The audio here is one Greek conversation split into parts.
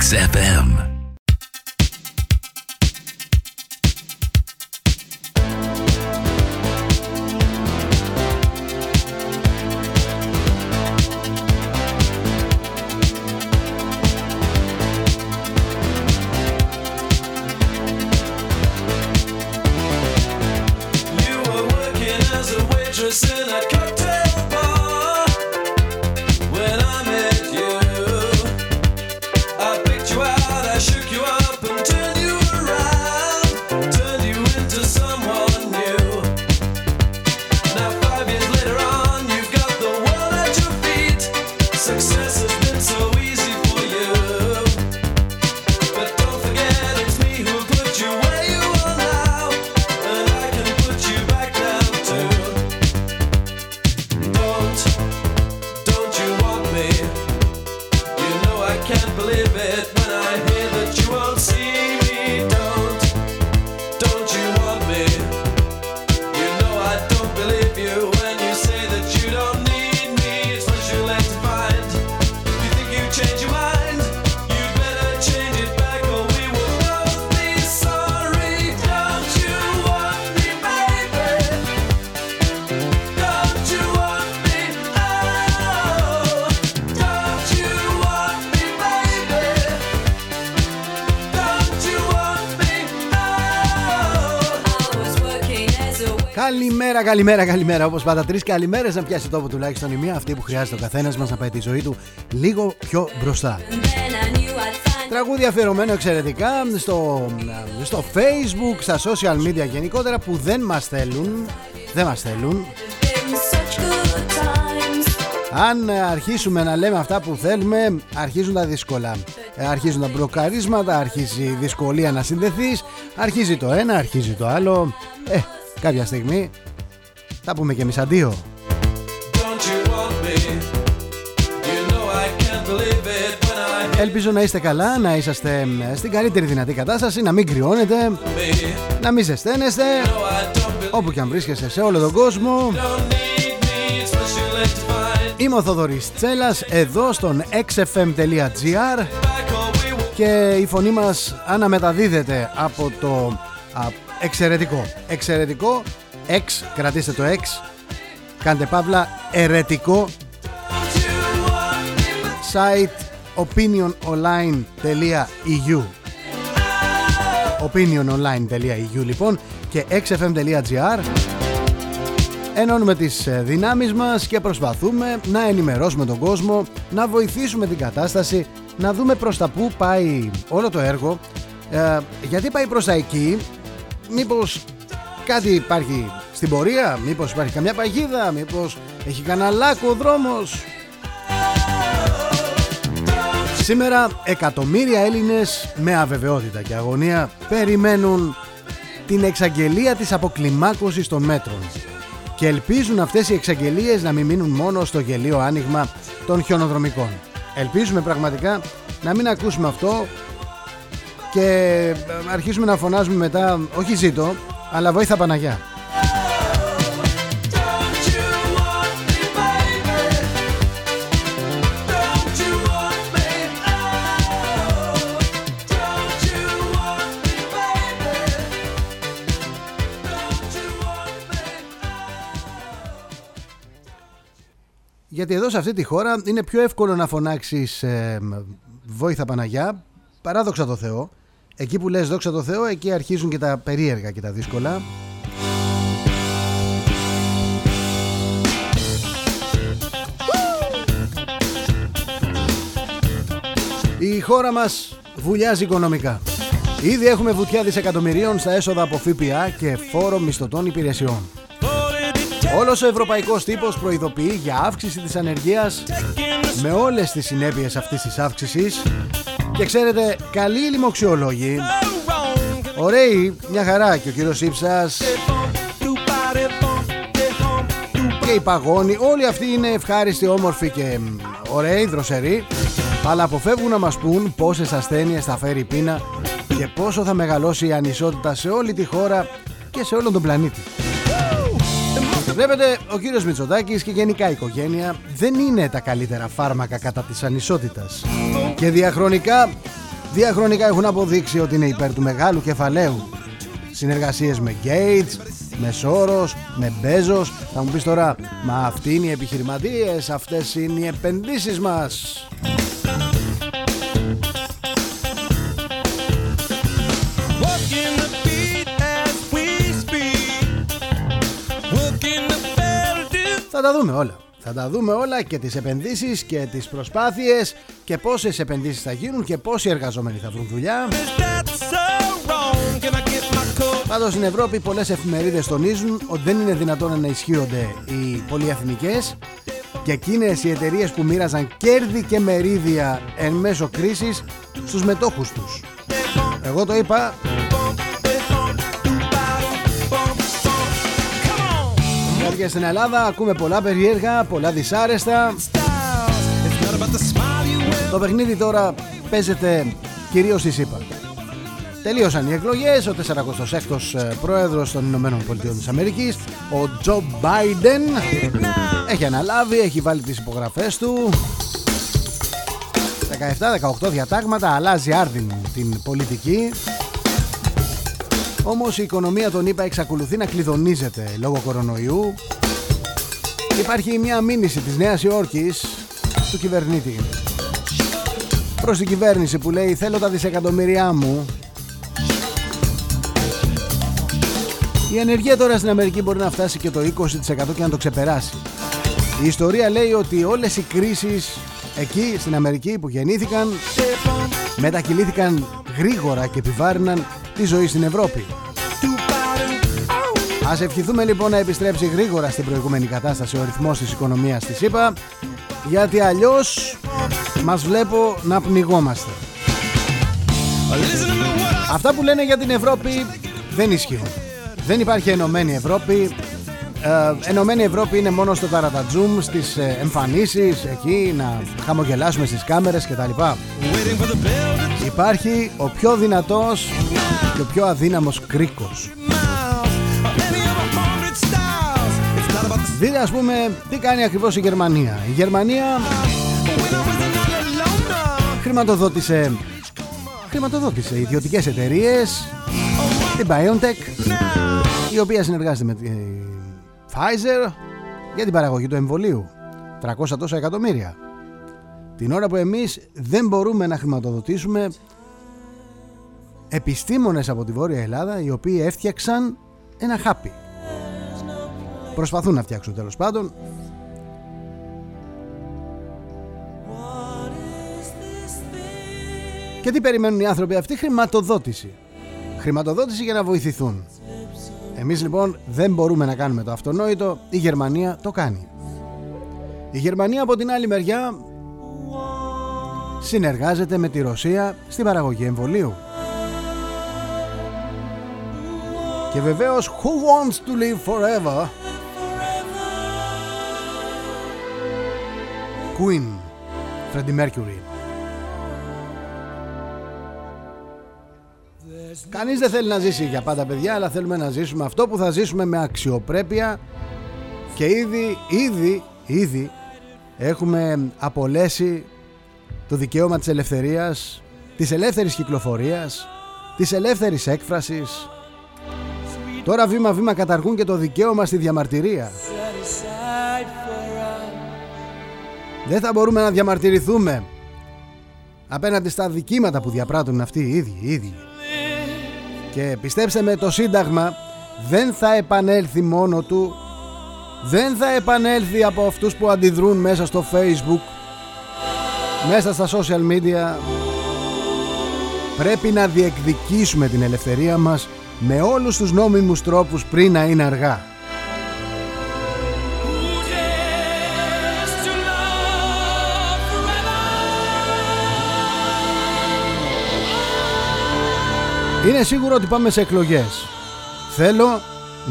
XFM. Καλημέρα, καλημέρα, καλημέρα. Όπως πάντα, τρεις καλημέρες να πιάσει τόπο τουλάχιστον η μία αυτή που χρειάζεται ο καθένας μας να πάει τη ζωή του λίγο πιο μπροστά. then I knew I'd find Τραγούδι αφιερωμένο εξαιρετικά στο, στο facebook, στα social media γενικότερα που δεν μας θέλουν, δεν μας θέλουν. been such good times. Αν αρχίσουμε να λέμε αυτά που θέλουμε, αρχίζουν τα δύσκολα. Ε, Αρχίζουν τα μπλοκαρίσματα, αρχίζει η δυσκολία να συνδεθείς, αρχίζει το ένα, αρχίζει το άλλο. Ε, κάποια στιγμή θα πούμε και εμείς αντίο. Don't you want me? You know I can't believe it when I Ελπίζω να είστε καλά, να είσαστε ε, στην καλύτερη δυνατή κατάσταση, να μην κρυώνετε, hear me. να μην ζεσταίνεστε, No, I don't believe. όπου και αν βρίσκεστε σε όλο τον κόσμο. Don't need me. It's much too late to find. Είμαι ο Θοδωρής Τσέλας, εδώ στον xfm.gr Back or we will. και η φωνή μας αναμεταδίδεται από το α, εξαιρετικό, εξαιρετικό, X, κρατήστε το X, κάντε παύλα, ερετικό Don't you want me? site opiniononline.eu opiniononline.eu λοιπόν και xfm.gr Ενώνουμε τις ε, δυνάμεις μας και προσπαθούμε να ενημερώσουμε τον κόσμο, να βοηθήσουμε την κατάσταση, να δούμε προς τα που πάει όλο το έργο, ε, γιατί πάει προς τα εκεί, μήπως κάτι υπάρχει στην πορεία, μήπως υπάρχει καμιά παγίδα, μήπως έχει κανένα λάκκο ο δρόμος. Σήμερα εκατομμύρια Έλληνες με αβεβαιότητα και αγωνία περιμένουν την εξαγγελία της αποκλιμάκωσης των μέτρων και ελπίζουν αυτές οι εξαγγελίες να μην μείνουν μόνο στο γελίο άνοιγμα των χιονοδρομικών. Ελπίζουμε πραγματικά να μην ακούσουμε αυτό και ε, αρχίσουμε να φωνάζουμε μετά όχι ζήτω αλλά βοήθα Παναγιά. Don't you want me, baby? Don't you want me? Oh, don't you want me, baby? Don't you want me? Γιατί εδώ σε αυτή τη χώρα είναι πιο εύκολο να φωνάξεις ε, Βόηθα Παναγιά παρά δόξα τω Θεώ. Εκεί που λες δόξα τω Θεώ εκεί αρχίζουν και τα περίεργα και τα δύσκολα. Η χώρα μας βουλιάζει οικονομικά. Ήδη έχουμε βουτιά δισεκατομμυρίων στα έσοδα από ΦΠΑ και φόρο μισθωτών υπηρεσιών. Όλος ο ευρωπαϊκός τύπος προειδοποιεί για αύξηση της ανεργίας με όλες τις συνέπειες αυτής της αύξησης και ξέρετε, καλοί οι λοιμοξιολόγοι, ωραίοι, μια χαρά. Και ο κύριος Ήψας και οι παγόνοι, όλοι αυτοί είναι ευχάριστοι, όμορφοι και μ, ωραίοι, δροσεροί. Αλλά αποφεύγουν να μας πούν πόσες ασθένειες θα φέρει η πείνα και πόσο θα μεγαλώσει η ανισότητα σε όλη τη χώρα και σε όλον τον πλανήτη. Βλέπετε, ο κύριος Μητσοτάκης και γενικά η οικογένεια δεν είναι τα καλύτερα φάρμακα κατά της ανισότητας. Και διαχρονικά διαχρονικά έχουν αποδείξει ότι είναι υπέρ του μεγάλου κεφαλαίου. Συνεργασίες με Gates, με Σόρος, με Μπέζος. Θα μου πεις τώρα, μα αυτοί είναι οι επιχειρηματίες, αυτές είναι οι επενδύσεις μας. Θα τα δούμε όλα. Θα τα δούμε όλα και τις επενδύσεις και τις προσπάθειες και πόσες επενδύσεις θα γίνουν και πόσοι εργαζόμενοι θα βρουν δουλειά. That's so wrong. Can I get my coat? Πάντως στην Ευρώπη πολλές εφημερίδες τονίζουν ότι δεν είναι δυνατόν να ισχύονται οι πολυεθνικές και εκείνες οι εταιρείες που μοίραζαν κέρδη και μερίδια εν μέσω κρίσης στους μετόχους τους. Εγώ το είπα, Come on. και στην Ελλάδα ακούμε πολλά περίεργα, πολλά δυσάρεστα. Styles. It's not about the smile you wear. Το παιχνίδι τώρα παίζεται κυρίως στη ΣΥΠΑ. Τελείωσαν οι εκλογές, ο 46ος ε, πρόεδρος των Ηνωμένων Πολιτειών της Αμερικής, ο Τζο Μπάιντεν, έχει αναλάβει, έχει βάλει τις υπογραφές του. 17-18 διατάγματα, αλλάζει άρδιν την πολιτική. Όμως η οικονομία των ΗΠΑ εξακολουθεί να κλειδονίζεται λόγω κορονοϊού. Υπάρχει μια μήνυση της Νέας Υόρκης του κυβερνήτη προς την κυβέρνηση που λέει θέλω τα δισεκατομμύρια μου Η ενεργεία τώρα στην Αμερική μπορεί να φτάσει και το 20% και να το ξεπεράσει. Η ιστορία λέει ότι όλες οι κρίσεις εκεί στην Αμερική που γεννήθηκαν μετακυλήθηκαν γρήγορα και επιβάρυναν τη ζωή στην Ευρώπη. Ας ευχηθούμε λοιπόν να επιστρέψει γρήγορα στην προηγούμενη κατάσταση ο ρυθμός της οικονομίας της ΕΠΑ γιατί αλλιώς μας βλέπω να πνιγόμαστε. Listen to me what I Αυτά που λένε για την Ευρώπη δεν ισχύουν. Δεν υπάρχει ενωμένη Ευρώπη. Ε, ενωμένη Ευρώπη είναι μόνο στο ταρατατζούμ, στις ε, εμφανίσεις, εκεί να χαμογελάσουμε στις κάμερες κτλ. waiting for the bell to Υπάρχει ο πιο δυνατός και ο πιο αδύναμος κρίκος. miles. Any of a hundred styles. It's not about the Δείτε ας πούμε τι κάνει ακριβώς η Γερμανία. Η Γερμανία when I was another loner. χρηματοδότησε, χρηματοδότησε ιδιωτικές εταιρείες, την BioNTech, η οποία συνεργάζεται με τη Pfizer για την παραγωγή του εμβολίου. 300 τόσα εκατομμύρια. Την ώρα που εμείς δεν μπορούμε να χρηματοδοτήσουμε επιστήμονες από τη Βόρεια Ελλάδα οι οποίοι έφτιαξαν ένα χάπι. Προσπαθούν να φτιάξουν τέλος πάντων. Και τι περιμένουν οι άνθρωποι αυτοί, χρηματοδότηση. Χρηματοδότηση για να βοηθηθούν. Εμείς λοιπόν δεν μπορούμε να κάνουμε το αυτονόητο, η Γερμανία το κάνει. Η Γερμανία από την άλλη μεριά συνεργάζεται με τη Ρωσία στην παραγωγή εμβολίου. Και βεβαίως Who wants to live forever; Queen Freddie Mercury Κανείς δεν θέλει να ζήσει για πάντα παιδιά αλλά θέλουμε να ζήσουμε αυτό που θα ζήσουμε με αξιοπρέπεια και ήδη, ήδη, ήδη έχουμε απολέσει το δικαίωμα της ελευθερίας, της ελεύθερης κυκλοφορίας, της ελεύθερης έκφρασης. Τώρα βήμα-βήμα καταργούν και το δικαίωμα στη διαμαρτυρία. Δεν θα μπορούμε να διαμαρτυρηθούμε απέναντι στα δικήματα που διαπράττουν αυτοί οι ίδιοι, οι ίδιοι. Και πιστέψτε με το Σύνταγμα δεν θα επανέλθει μόνο του δεν θα επανέλθει από αυτούς που αντιδρούν μέσα στο Facebook μέσα στα social media. Πρέπει να διεκδικήσουμε την ελευθερία μας με όλους τους νόμιμους τρόπους πριν να είναι αργά Είναι σίγουρο ότι πάμε σε εκλογές. Θέλω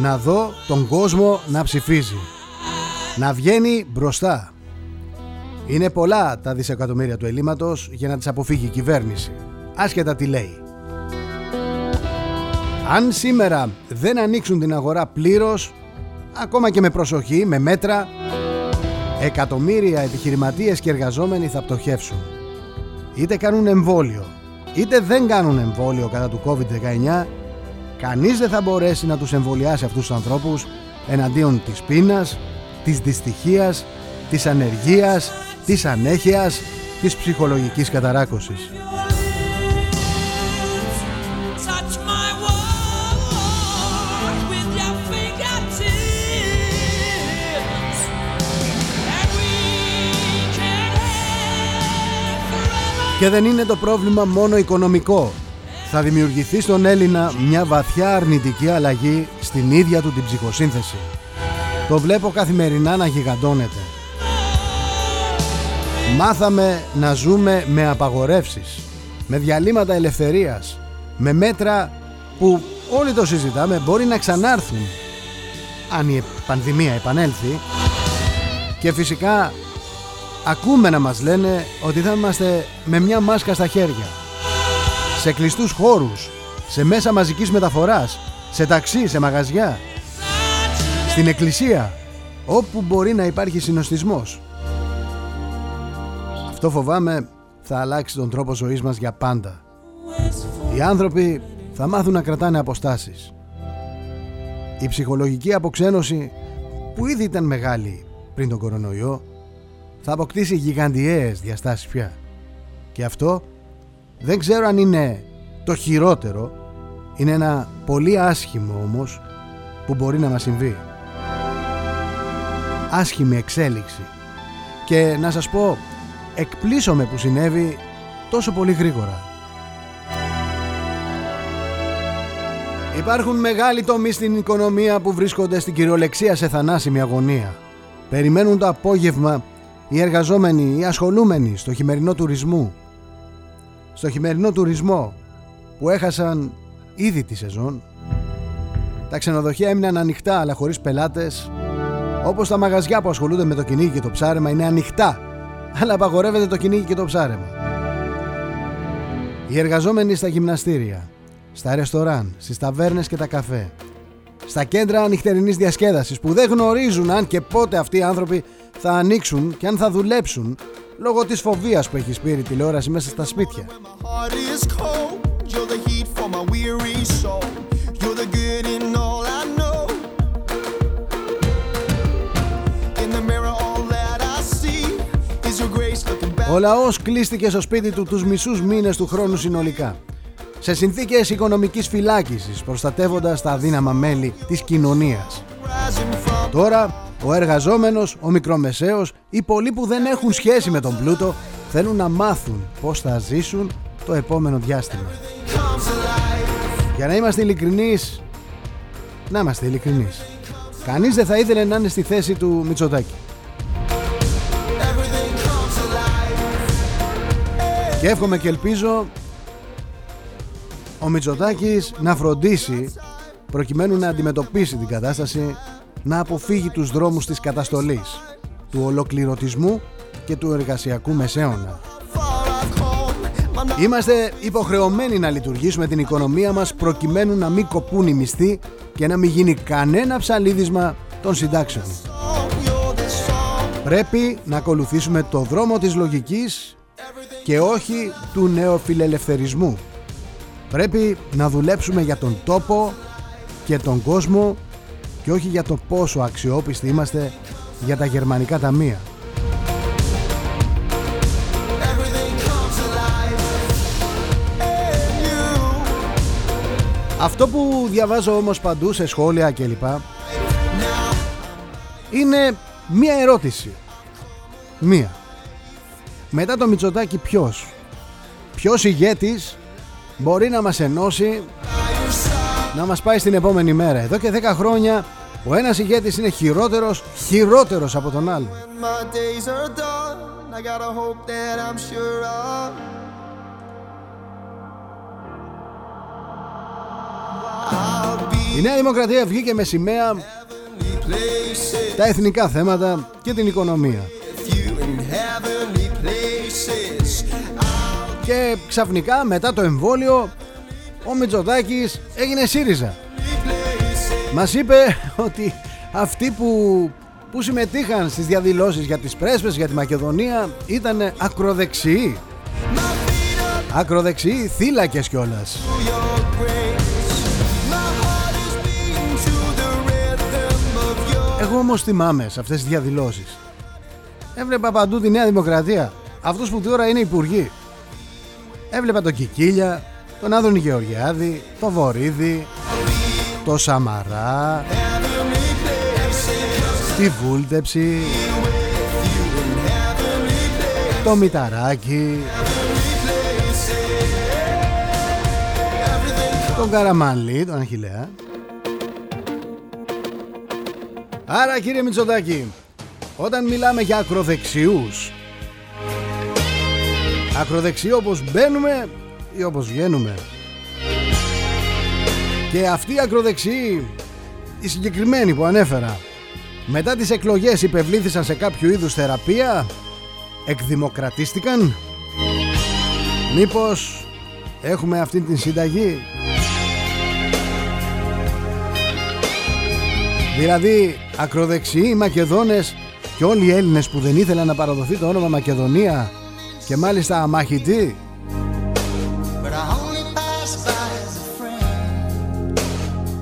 να δω τον κόσμο να ψηφίζει. Να βγαίνει μπροστά. Είναι πολλά τα δισεκατομμύρια του ελλείμματος για να τις αποφύγει η κυβέρνηση. Άσχετα τι λέει. Αν σήμερα δεν ανοίξουν την αγορά πλήρως Ακόμα και με προσοχή, με μέτρα Εκατομμύρια επιχειρηματίες και εργαζόμενοι θα πτωχεύσουν. Είτε κάνουν εμβόλιο είτε δεν κάνουν εμβόλιο κατά του COVID-19 κανείς δεν θα μπορέσει να τους εμβολιάσει αυτούς τους ανθρώπους εναντίον της πείνας, της δυστυχίας, της ανεργίας, της ανέχειας, της ψυχολογικής καταράκωσης. Και δεν είναι το πρόβλημα μόνο οικονομικό. Θα δημιουργηθεί στον Έλληνα μια βαθιά αρνητική αλλαγή στην ίδια του την ψυχοσύνθεση. Το βλέπω καθημερινά να γιγαντώνεται. Μάθαμε να ζούμε με απαγορεύσεις, με διαλύματα ελευθερίας, με μέτρα που όλοι το συζητάμε μπορεί να ξανάρθουν αν η πανδημία επανέλθει και φυσικά ακούμε να μας λένε ότι θα είμαστε με μια μάσκα στα χέρια σε κλειστούς χώρους, σε μέσα μαζικής μεταφοράς, σε ταξί, σε μαγαζιά, στην εκκλησία, όπου μπορεί να υπάρχει συνοστισμός. Αυτό φοβάμαι θα αλλάξει τον τρόπο ζωής μας για πάντα. Οι άνθρωποι θα μάθουν να κρατάνε αποστάσεις. Η ψυχολογική αποξένωση που ήδη ήταν μεγάλη πριν τον κορονοϊό θα αποκτήσει γιγαντιαίες διαστάσεις πια. Και αυτό δεν ξέρω αν είναι το χειρότερο, είναι ένα πολύ άσχημο όμως που μπορεί να μας συμβεί. Άσχημη εξέλιξη. Και να σας πω, εκπλήσωμαι που συνέβη τόσο πολύ γρήγορα. Υπάρχουν μεγάλοι τομείς στην οικονομία που βρίσκονται στην κυριολεξία σε θανάσιμη αγωνία. Περιμένουν το απόγευμα οι εργαζόμενοι, οι ασχολούμενοι στο χειμερινό τουρισμού. Στο χειμερινό τουρισμό που έχασαν ήδη τη σεζόν. Τα ξενοδοχεία έμειναν ανοιχτά αλλά χωρίς πελάτες. Όπως τα μαγαζιά που ασχολούνται με το κυνήγι και το ψάρεμα είναι ανοιχτά αλλά απαγορεύεται το κυνήγι και το ψάρεμα. Οι εργαζόμενοι στα γυμναστήρια, στα ρεστοράν, στις ταβέρνες και τα καφέ, στα κέντρα νυχτερινής διασκέδασης που δεν γνωρίζουν αν και πότε αυτοί οι άνθρωποι θα ανοίξουν και αν θα δουλέψουν λόγω της φοβίας που έχει σπείρει η τηλεόραση μέσα στα σπίτια. My heart is cold. You're the heat for my weary soul. You're the good in all I know. In the mirror, all that I see is your grace looking back. Ο λαός κλείστηκε στο σπίτι του τους μισούς μήνες του χρόνου συνολικά. Σε συνθήκες οικονομικής φυλάκισης, προστατεύοντας τα αδύναμα μέλη της κοινωνίας. Rising from Τώρα, ο εργαζόμενος, ο μικρομεσαίος, οι πολλοί που δεν έχουν σχέση με τον πλούτο, θέλουν να μάθουν πώς θα ζήσουν το επόμενο διάστημα. Για να είμαστε ειλικρινείς, να είμαστε ειλικρινείς. Κανείς δεν θα ήθελε να είναι στη θέση του Μητσοτάκη. Και εύχομαι και ελπίζω ο Μητσοτάκης να φροντίσει προκειμένου να αντιμετωπίσει την κατάσταση να αποφύγει τους δρόμους της καταστολής του ολοκληρωτισμού και του εργασιακού μεσαίωνα. Είμαστε υποχρεωμένοι να λειτουργήσουμε την οικονομία μας προκειμένου να μην κοπούν οι μισθοί και να μην γίνει κανένα ψαλίδισμα των συντάξεων. Πρέπει να ακολουθήσουμε το δρόμο της λογικής και όχι του νεοφιλελευθερισμού. Πρέπει να δουλέψουμε για τον τόπο και τον κόσμο και όχι για το πόσο αξιόπιστοι είμαστε για τα γερμανικά ταμεία. Αυτό που διαβάζω όμως παντού σε σχόλια κλπ είναι μία ερώτηση. Μία. Μετά το Μητσοτάκη ποιος; Ποιος ηγέτης μπορεί να μας ενώσει να μας πάει στην επόμενη μέρα; Εδώ και 10 χρόνια ο ένας ηγέτης είναι χειρότερος, χειρότερος από τον άλλο. When my days are done, I got a hope that I'm sure of. I'll be Η Νέα Δημοκρατία βγήκε με σημαία places τα εθνικά θέματα και την οικονομία. with you in heavenly places. Και ξαφνικά μετά το εμβόλιο ο Μητσοτάκης έγινε ΣΥΡΙΖΑ. Μας είπε ότι αυτοί που, που συμμετείχαν στις διαδηλώσεις για τις πρέσβες, για τη Μακεδονία ήταν ακροδεξιοί. Ακροδεξιοί θύλακες κιόλας. your grace. My heart is beating to the rhythm of your Εγώ όμως θυμάμαι σε αυτές τις διαδηλώσεις. Έβλεπα παντού τη Νέα Δημοκρατία. Αυτούς που τώρα είναι υπουργοί. Έβλεπα τον Κικίλια, τον Άδωνη Γεωργιάδη, τον Βορύδη, τον Σαμαρά, τη Βούλτεψη, το Μηταράκι, τον Καραμανλή, τον Αχιλέα. Άρα κύριε Μητσοτάκη, όταν μιλάμε για ακροδεξιούς, ακροδεξιοί όπως μπαίνουμε ή όπως βγαίνουμε. Και αυτοί οι ακροδεξιοί, οι συγκεκριμένοι που ανέφερα, μετά τις εκλογές υπευλήθησαν σε κάποιο είδους θεραπεία, εκδημοκρατίστηκαν. Μήπως έχουμε αυτή την συνταγή; Δηλαδή ακροδεξιοί οι Μακεδόνες και όλοι οι Έλληνες που δεν ήθελαν να παραδοθεί το όνομα Μακεδονία και μάλιστα αμαχητοί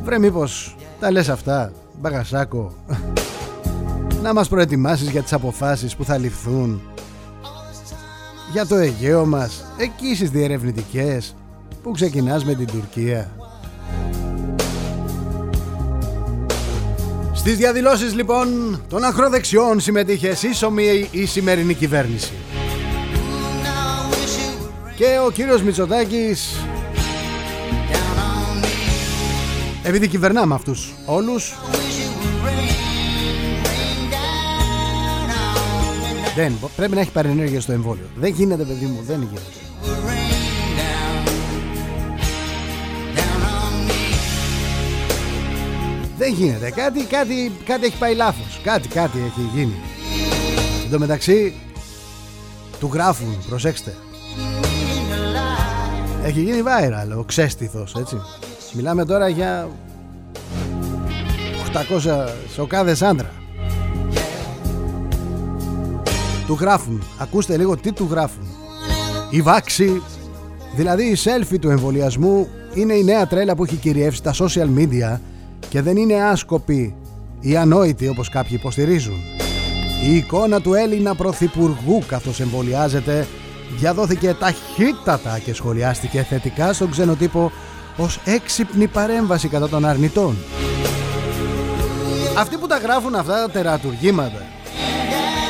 Βρε μήπως τα λες αυτά Μπαγασάκο. Να μας προετοιμάσεις για τις αποφάσεις που θα ληφθούν. Για το Αιγαίο μας Εκεί στις διερευνητικές Που ξεκινάς με την Τουρκία. Στις διαδηλώσεις λοιπόν των ακροδεξιών συμμετείχε σύσσωμη η σημερινή κυβέρνηση. Now I wish it would rain Και ο κύριος Μητσοτάκης Επειδή κυβερνάμε αυτούς όλους I wish it would rain, rain down on me. Δεν, πρέπει να έχει παρενέργεια στο εμβόλιο. Δεν γίνεται, παιδί μου, δεν γίνεται. Would rain down, down on me. Δεν γίνεται. Κάτι, κάτι, κάτι έχει πάει λάθος. Κάτι, κάτι έχει γίνει. Εν τω μεταξύ, του γράφουν, προσέξτε. Έχει γίνει viral ο ξέστηθος, έτσι. Μιλάμε τώρα για 800 σοκάδες άντρα. Του γράφουν. Ακούστε λίγο τι του γράφουν. Η βάξη, δηλαδή η selfie του εμβολιασμού είναι η νέα τρέλα που έχει κυριεύσει τα social media και δεν είναι άσκοπη ή ανόητη όπως κάποιοι υποστηρίζουν. Η εικόνα του Έλληνα Πρωθυπουργού καθώς εμβολιάζεται διαδόθηκε ταχύτατα και σχολιάστηκε θετικά στον ξενοτύπο ως έξυπνη παρέμβαση κατά των αρνητών. Αυτοί που τα γράφουν αυτά τα τερατουργήματα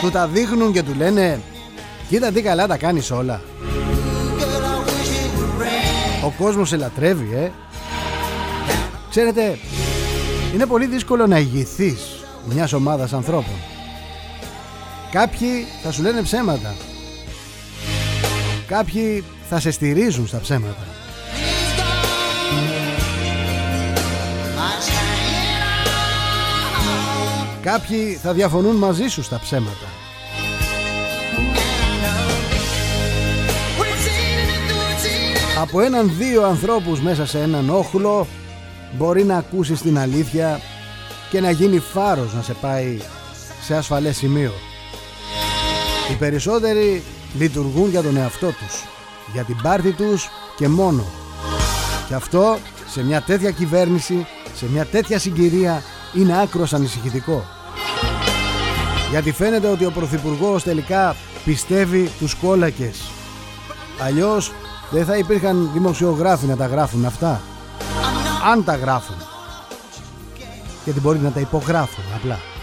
του τα δείχνουν και του λένε κοίτα τι καλά τα κάνεις όλα. Ο κόσμος σε λατρεύει ε. Ξέρετε είναι πολύ δύσκολο να ηγηθείς μιας ομάδας ανθρώπων. Κάποιοι θα σου λένε ψέματα. Κάποιοι θα σε στηρίζουν στα ψέματα. Κάποιοι θα διαφωνούν μαζί σου στα ψέματα. Από έναν δύο ανθρώπους μέσα σε έναν όχλο μπορεί να ακούσεις την αλήθεια και να γίνει φάρος να σε πάει σε ασφαλές σημείο. Οι περισσότεροι λειτουργούν για τον εαυτό τους, για την πάρτη τους και μόνο. Και αυτό σε μια τέτοια κυβέρνηση, σε μια τέτοια συγκυρία είναι άκρος ανησυχητικό. Γιατί φαίνεται ότι ο Πρωθυπουργός τελικά πιστεύει τους κόλακες. Αλλιώς δεν θα υπήρχαν δημοσιογράφοι να τα γράφουν αυτά. Αν τα γράφουν. Γιατί μπορεί να τα υπογράφουν απλά.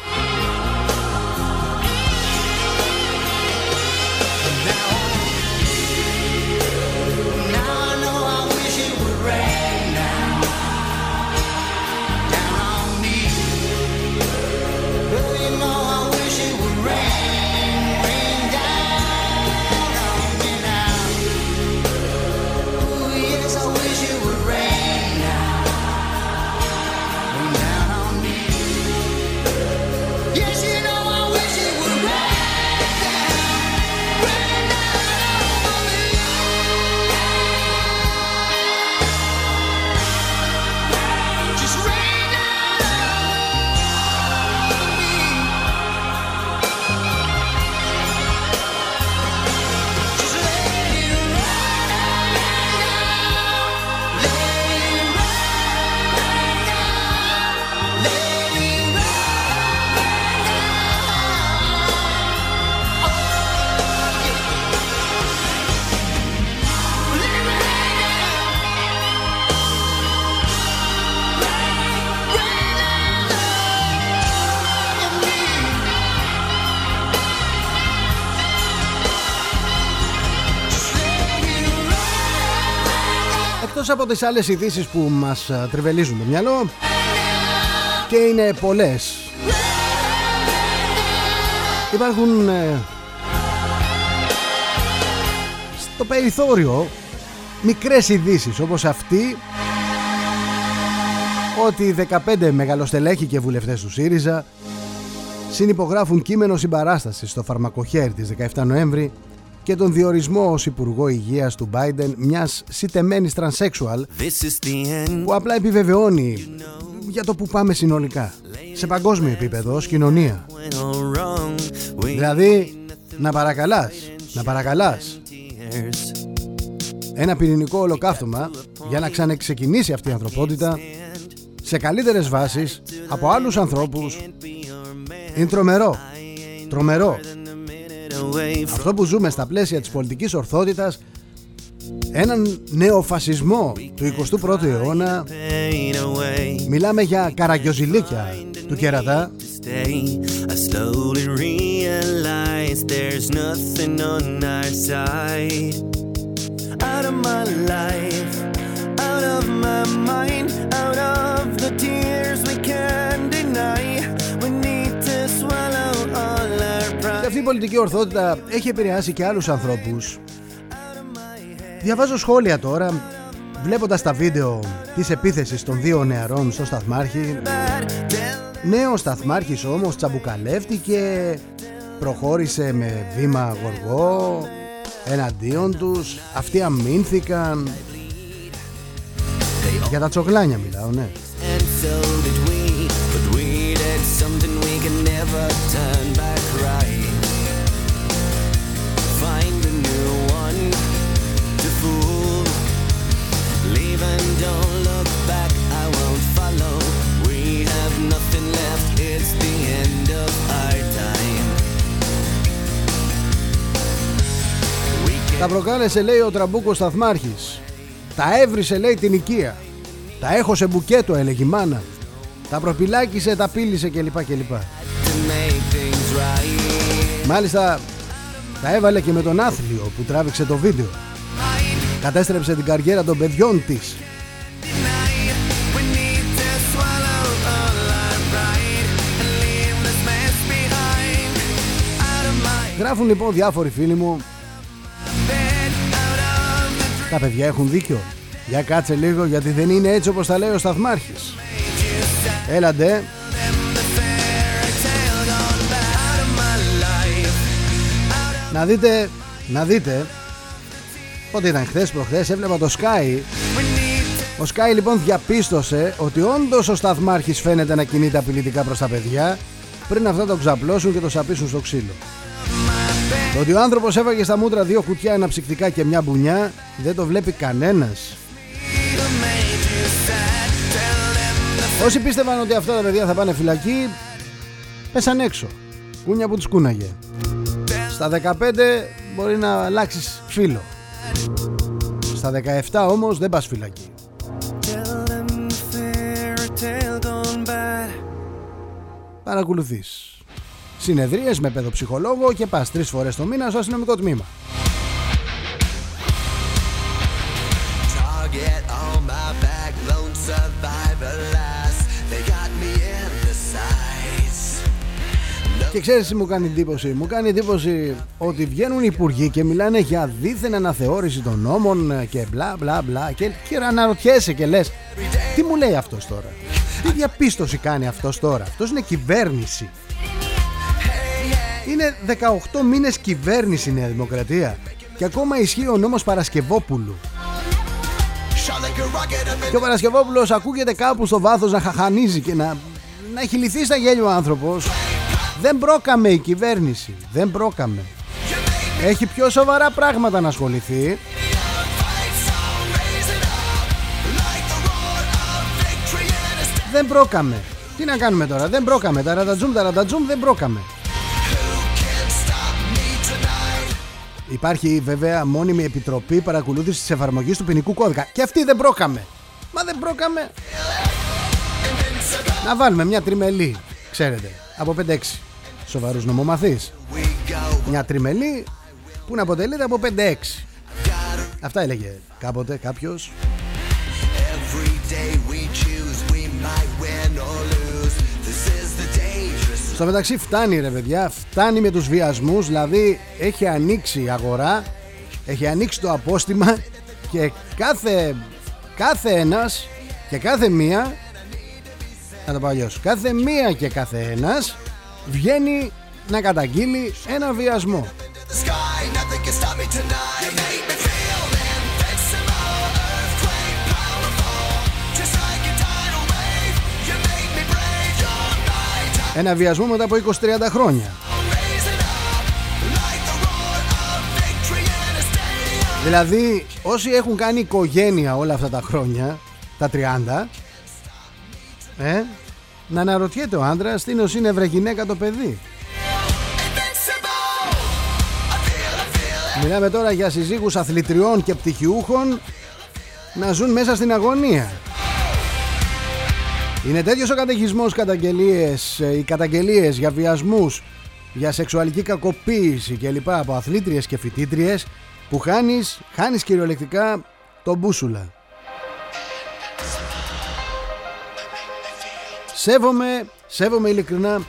Από τις άλλες ειδήσεις που μας α, τριβελίζουν το μυαλό και είναι πολλές. Υπάρχουν ε, στο περιθώριο μικρές ειδήσεις όπως αυτή ότι 15 μεγαλοστελέχοι και βουλευτές του ΣΥΡΙΖΑ συνυπογράφουν κείμενο συμπαράστασης στο φαρμακοχέρι της 17 Νοέμβρη και τον διορισμό ως Υπουργό Υγείας του Biden μιας σιτεμένης τρανσέξουαλ This is the end. που απλά επιβεβαιώνει για το που πάμε συνολικά σε παγκόσμιο επίπεδο ως κοινωνία Went all wrong. We δηλαδή να παρακαλάς να παρακαλάς tears. ένα πυρηνικό ολοκαύτωμα για να ξαναξεκινήσει αυτή η ανθρωπότητα σε καλύτερες βάσεις από άλλους ανθρώπους είναι τρομερό τρομερό Away from αυτό που ζούμε στα πλαίσια της πολιτικής ορθότητας έναν νεοφασισμό του 21ου αιώνα pain away. μιλάμε για καραγκιοζηλίκια του κερατά Stay. I slowly realize there's nothing on our side. Out of my life, out of my mind, out of the tears αυτή η πολιτική ορθότητα έχει επηρεάσει και άλλους ανθρώπους διαβάζω σχόλια τώρα βλέποντας τα βίντεο της επίθεσης των δύο νεαρών στο σταθμάρχη Νέος σταθμάρχης όμως τσαμπουκαλεύτηκε, προχώρησε με βήμα γοργό εναντίον τους, αυτοί αμήνθηκαν. Για τα τσογλάνια μιλάω, ναι. And so did we, but we did something we can never turn Τα can προκάλεσε λέει ο Τραμπούκος σταθμάρχης. Τα έβρισε λέει την οικία. Τα έχω σε μπουκέτο έλεγε η μάνα. Τα προπυλάκησε, τα πύλησε κλπ. κλπ. to make things right. Μάλιστα τα έβαλε και με τον άθλιο που τράβηξε το βίντεο. Κατέστρεψε την καριέρα των παιδιών της. We need to swallow all our pride and leave this mess behind. Out of my Γράφουν λοιπόν διάφοροι φίλοι μου Τα παιδιά έχουν δίκιο Για κάτσε λίγο γιατί δεν είναι έτσι όπως τα λέει ο σταθμάρχης Έλαντε fairy tale gone bad. Out of my life, Να δείτε Να δείτε Πότε ήταν χθες προχθές έβλεπα το Sky we need to Ο Sky λοιπόν διαπίστωσε ότι όντως ο σταθμάρχης φαίνεται να κινείται απειλητικά προς τα παιδιά πριν αυτά το ξαπλώσουν και το σαπίσουν στο ξύλο. Το ότι ο άνθρωπος έφαγε στα μούτρα δύο κουτιά αναψυκτικά και μια μπουνιά δεν το βλέπει κανένας. Όσοι πίστευαν ότι αυτά τα παιδιά θα πάνε φυλακή πέσαν έξω. Κούνια που τους κούναγε. Στα 15 μπορεί να αλλάξεις φίλο. Στα 17 όμως δεν πας φυλακή. tell them the fairy tale gone bad. παρακολουθείς συνεδρίες με παιδοψυχολόγο και πας τρεις φορές το μήνα στο αστυνομικό τμήμα. Και ξέρεις τι μου κάνει εντύπωση; Μου κάνει εντύπωση ότι βγαίνουν οι υπουργοί και μιλάνε για δίθεν αναθεώρηση των νόμων και μπλα μπλα μπλα και, και αναρωτιέσαι και λες τι μου λέει αυτός τώρα; Τι διαπίστωση κάνει αυτός τώρα; Αυτός είναι κυβέρνηση. Είναι 18 μήνες κυβέρνηση η Νέα Δημοκρατία και ακόμα ισχύει ο νόμος Παρασκευόπουλου. Και ο Παρασκευόπουλος ακούγεται κάπου στο βάθος να χαχανίζει και να, να έχει λυθεί στα γέλιο ο άνθρωπος. Δεν πρόκαμε η κυβέρνηση. Δεν πρόκαμε. Έχει πιο σοβαρά πράγματα να ασχοληθεί. Δεν πρόκαμε. Τι να κάνουμε τώρα, δεν πρόκαμε. Τα ρατατζούμ, τα ρατατζούμ δεν πρόκαμε. Υπάρχει βέβαια μόνιμη επιτροπή παρακολούθησης της εφαρμογής του ποινικού κώδικα. Και αυτή δεν πρόκαμε. Μα δεν πρόκαμε. Να βάλουμε μια τριμελή, ξέρετε, από 5-6 σοβαρούς νομομαθείς. Μια τριμελή που να αποτελείται από 5-6. Αυτά έλεγε κάποτε κάποιος. Every day we choose, we might win or lose. This is the dangerous Στο μεταξύ φτάνει ρε παιδιά, φτάνει με τους βιασμούς, δηλαδή έχει ανοίξει η αγορά, έχει ανοίξει το απόστημα και κάθε, κάθε ένας και κάθε μία, να το πω αλλιώς, κάθε μία και κάθε ένας Βγαίνει να καταγγείλει ένα βιασμό. Ένα βιασμό μετά από 20-30 χρόνια. Δηλαδή, όσοι έχουν κάνει οικογένεια όλα αυτά τα χρόνια, τα 30, ε να αναρωτιέται ο άντρας τι νοσή είναι βρε γυναίκα το παιδί. Invincible. I feel, I feel it. Μιλάμε τώρα για συζύγους αθλητριών και πτυχιούχων να ζουν μέσα στην αγωνία. Είναι τέτοιος ο καταιγισμός καταγγελίες, ε, οι καταγγελίες για βιασμούς, για σεξουαλική κακοποίηση κλπ. από αθλήτριες και φοιτήτριες που χάνεις, χάνεις κυριολεκτικά τον μπούσουλα. Σέβομαι, σέβομαι ειλικρινά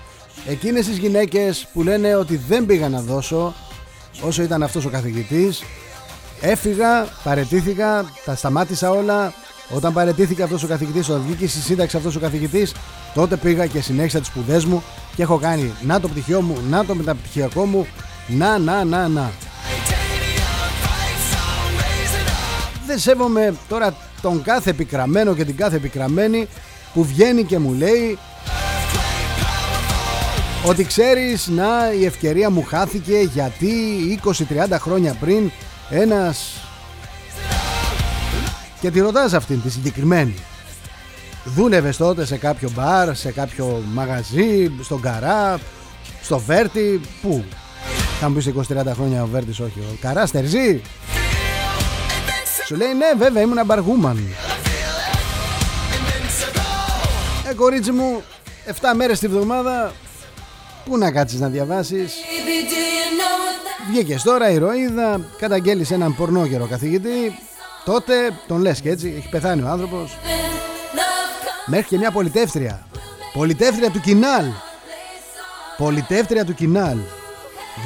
εκείνες τις γυναίκες που λένε ότι δεν πήγα να δώσω όσο ήταν αυτός ο καθηγητής. Έφυγα, παρετήθηκα, τα σταμάτησα όλα. Όταν παρετήθηκε αυτός ο καθηγητής όταν βγήκε στη σύνταξη αυτός ο καθηγητής τότε πήγα και συνέχισα τις σπουδές μου και έχω κάνει να το πτυχίο μου, να το μεταπτυχιακό μου να, να, να, να. Δεν σέβομαι τώρα τον κάθε επικραμένο και την κάθε επικραμένη που βγαίνει και μου λέει ότι ξέρεις να η ευκαιρία μου χάθηκε γιατί 20-30 χρόνια πριν ένας και τη ρωτάς αυτήν τη συγκεκριμένη. Δούλευες τότε σε κάποιο μπαρ, σε κάποιο μαγαζί, στον Καρά, στο Βέρτι, πού; Θα μου πεις 20-30 χρόνια ο Βέρτης όχι, ο Καράς Τερζή. Σου λέει ναι βέβαια ήμουν μπαργούμαν κορίτσι μου 7 μέρες τη βδομάδα Πού να κάτσεις να διαβάσεις. Baby, do you know that Βγήκες τώρα ηρωίδα Καταγγέλεις έναν πορνόγερο καθηγητή. Τότε τον λες και έτσι Έχει πεθάνει ο άνθρωπος. Love comes Μέχρι και μια πολιτεύτρια. Πολιτεύτρια του Κινάλ. Πολιτεύτρια του Κινάλ.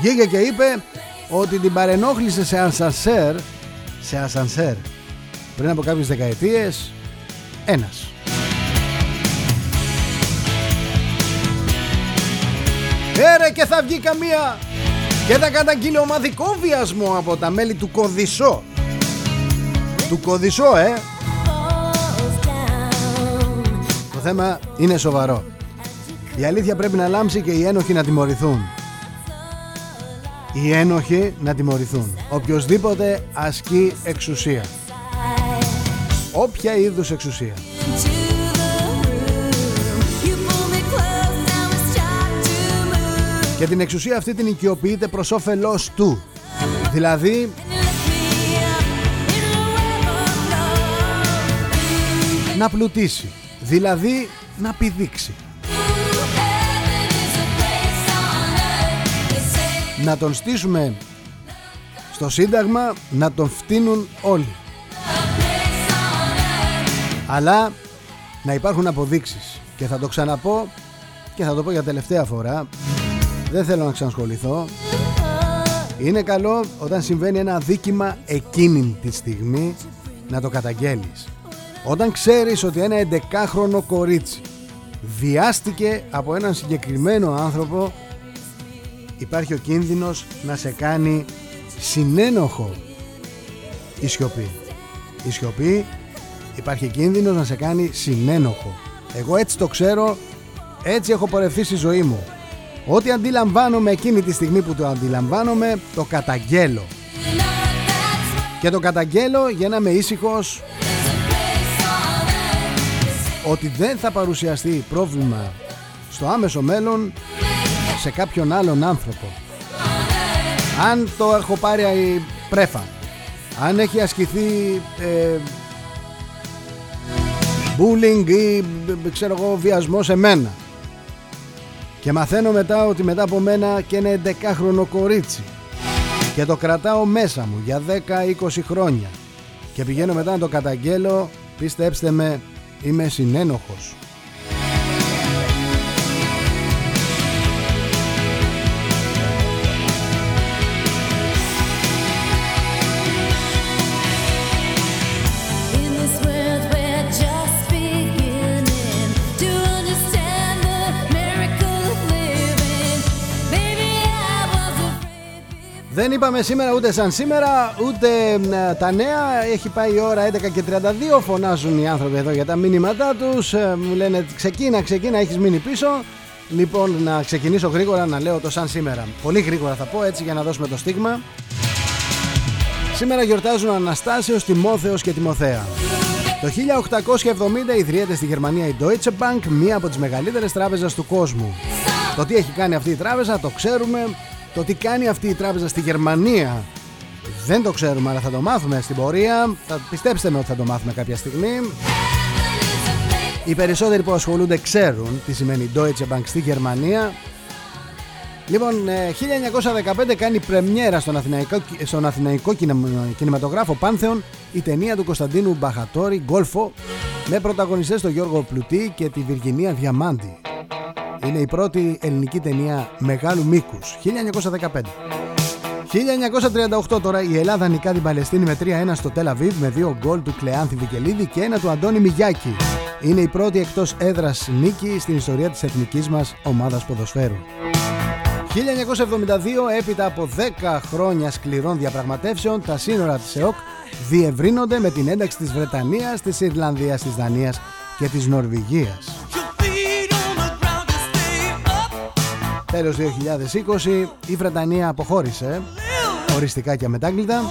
Βγήκε και είπε Ότι την παρενόχλησε σε ανσανσέρ Σε ανσανσέρ Πριν από κάποιες δεκαετίες Ένας Έρε και θα βγει καμία. Και θα καταγγείλει ομαδικό βιασμό από τα μέλη του Κοδισό. Του Κοδισό ε. Falls down. Το θέμα είναι σοβαρό. Η αλήθεια πρέπει να λάμψει και οι ένοχοι να τιμωρηθούν. Οι ένοχοι να τιμωρηθούν. Οποιοςδήποτε ασκεί εξουσία. Όποια είδους εξουσία Και την εξουσία αυτή την οικειοποιείται προς όφελός του Δηλαδή You lift me up in a web of love. να πλουτίσει Δηλαδή να πηδήξει Heaven is a place on earth. They say Να τον στήσουμε στο Σύνταγμα Να τον φτύνουν όλοι place on earth. Αλλά να υπάρχουν αποδείξεις Και θα το ξαναπώ Και θα το πω για τελευταία φορά Δεν θέλω να ξανασχοληθώ Είναι καλό όταν συμβαίνει ένα δίκημα εκείνη τη στιγμή να το καταγγέλεις. Όταν ξέρεις ότι ένα 11χρονο κορίτσι βιάστηκε από έναν συγκεκριμένο άνθρωπο υπάρχει ο κίνδυνος να σε κάνει συνένοχο η σιωπή. Η σιωπή υπάρχει κίνδυνος να σε κάνει συνένοχο. Εγώ έτσι το ξέρω, έτσι έχω πορευθεί στη ζωή μου. Ό,τι αντιλαμβάνομαι εκείνη τη στιγμή που το αντιλαμβάνομαι, το καταγγέλω. Και το καταγγέλω για να είμαι ήσυχος ότι δεν θα παρουσιαστεί πρόβλημα στο άμεσο μέλλον σε κάποιον άλλον άνθρωπο. Αν το έχω πάρει η πρέφα, αν έχει ασκηθεί ε, bullying ή ε, ξέρω εγώ βιασμό σε μένα και μαθαίνω μετά ότι μετά από μένα και ένα 11χρονο κορίτσι. Και το κρατάω μέσα μου για 10-20 χρόνια. Και πηγαίνω μετά να το καταγγέλω. Πιστέψτε με, είμαι συνένοχος. Δεν είπαμε σήμερα ούτε σαν σήμερα, ούτε ε, τα νέα. Έχει πάει η ώρα 11 και 32. Φωνάζουν οι άνθρωποι εδώ για τα μήνυματά τους. Ε, Μου λένε ξεκίνα, ξεκίνα, έχεις μείνει πίσω. Λοιπόν, να ξεκινήσω γρήγορα να λέω το σαν σήμερα. Πολύ γρήγορα θα πω έτσι για να δώσουμε το στίγμα. Σήμερα γιορτάζουν Αναστάσεως, Τιμόθεος και Τιμοθέα. Το 1870 ιδρύεται στη Γερμανία η Deutsche Bank, μία από τις μεγαλύτερες τράπεζες του κόσμου. Το τι έχει κάνει αυτή η τράπεζα το ξέρουμε. Το τι κάνει αυτή η τράπεζα στη Γερμανία δεν το ξέρουμε, αλλά θα το μάθουμε στην πορεία. Θα, πιστέψτε με ότι θα το μάθουμε κάποια στιγμή. Οι περισσότεροι που ασχολούνται ξέρουν τι σημαίνει Deutsche Bank στη Γερμανία. Λοιπόν, ε, 1915 κάνει πρεμιέρα στον Αθηναϊκό, στον Αθηναϊκό κινημα- κινηματογράφο Πάνθεον η ταινία του Κωνσταντίνου Μπαχατόρη «Γκόλφο» με πρωταγωνιστές τον Γιώργο Πλουτή και τη Βιργινία Διαμάντη. Είναι η πρώτη ελληνική ταινία μεγάλου μήκους, 1915. 1938 τώρα η Ελλάδα νικά την Παλαιστίνη με 3-1 στο Τελαβίβ με δύο γκολ του Κλεάνθη Βικελίδη και ένα του Αντώνη Μιγιάκη. Είναι η πρώτη εκτός έδρας νίκη στην ιστορία της εθνικής μας ομάδας ποδοσφαίρου. 1972, έπειτα από 10 χρόνια σκληρών διαπραγματεύσεων, τα σύνορα της ΕΟΚ διευρύνονται με την ένταξη της Βρετανίας, της Ιρλανδίας, της Δανίας και της Νορβηγίας. Τέλος 2020, η Βρετανία αποχώρησε, οριστικά και αμετάκλητα.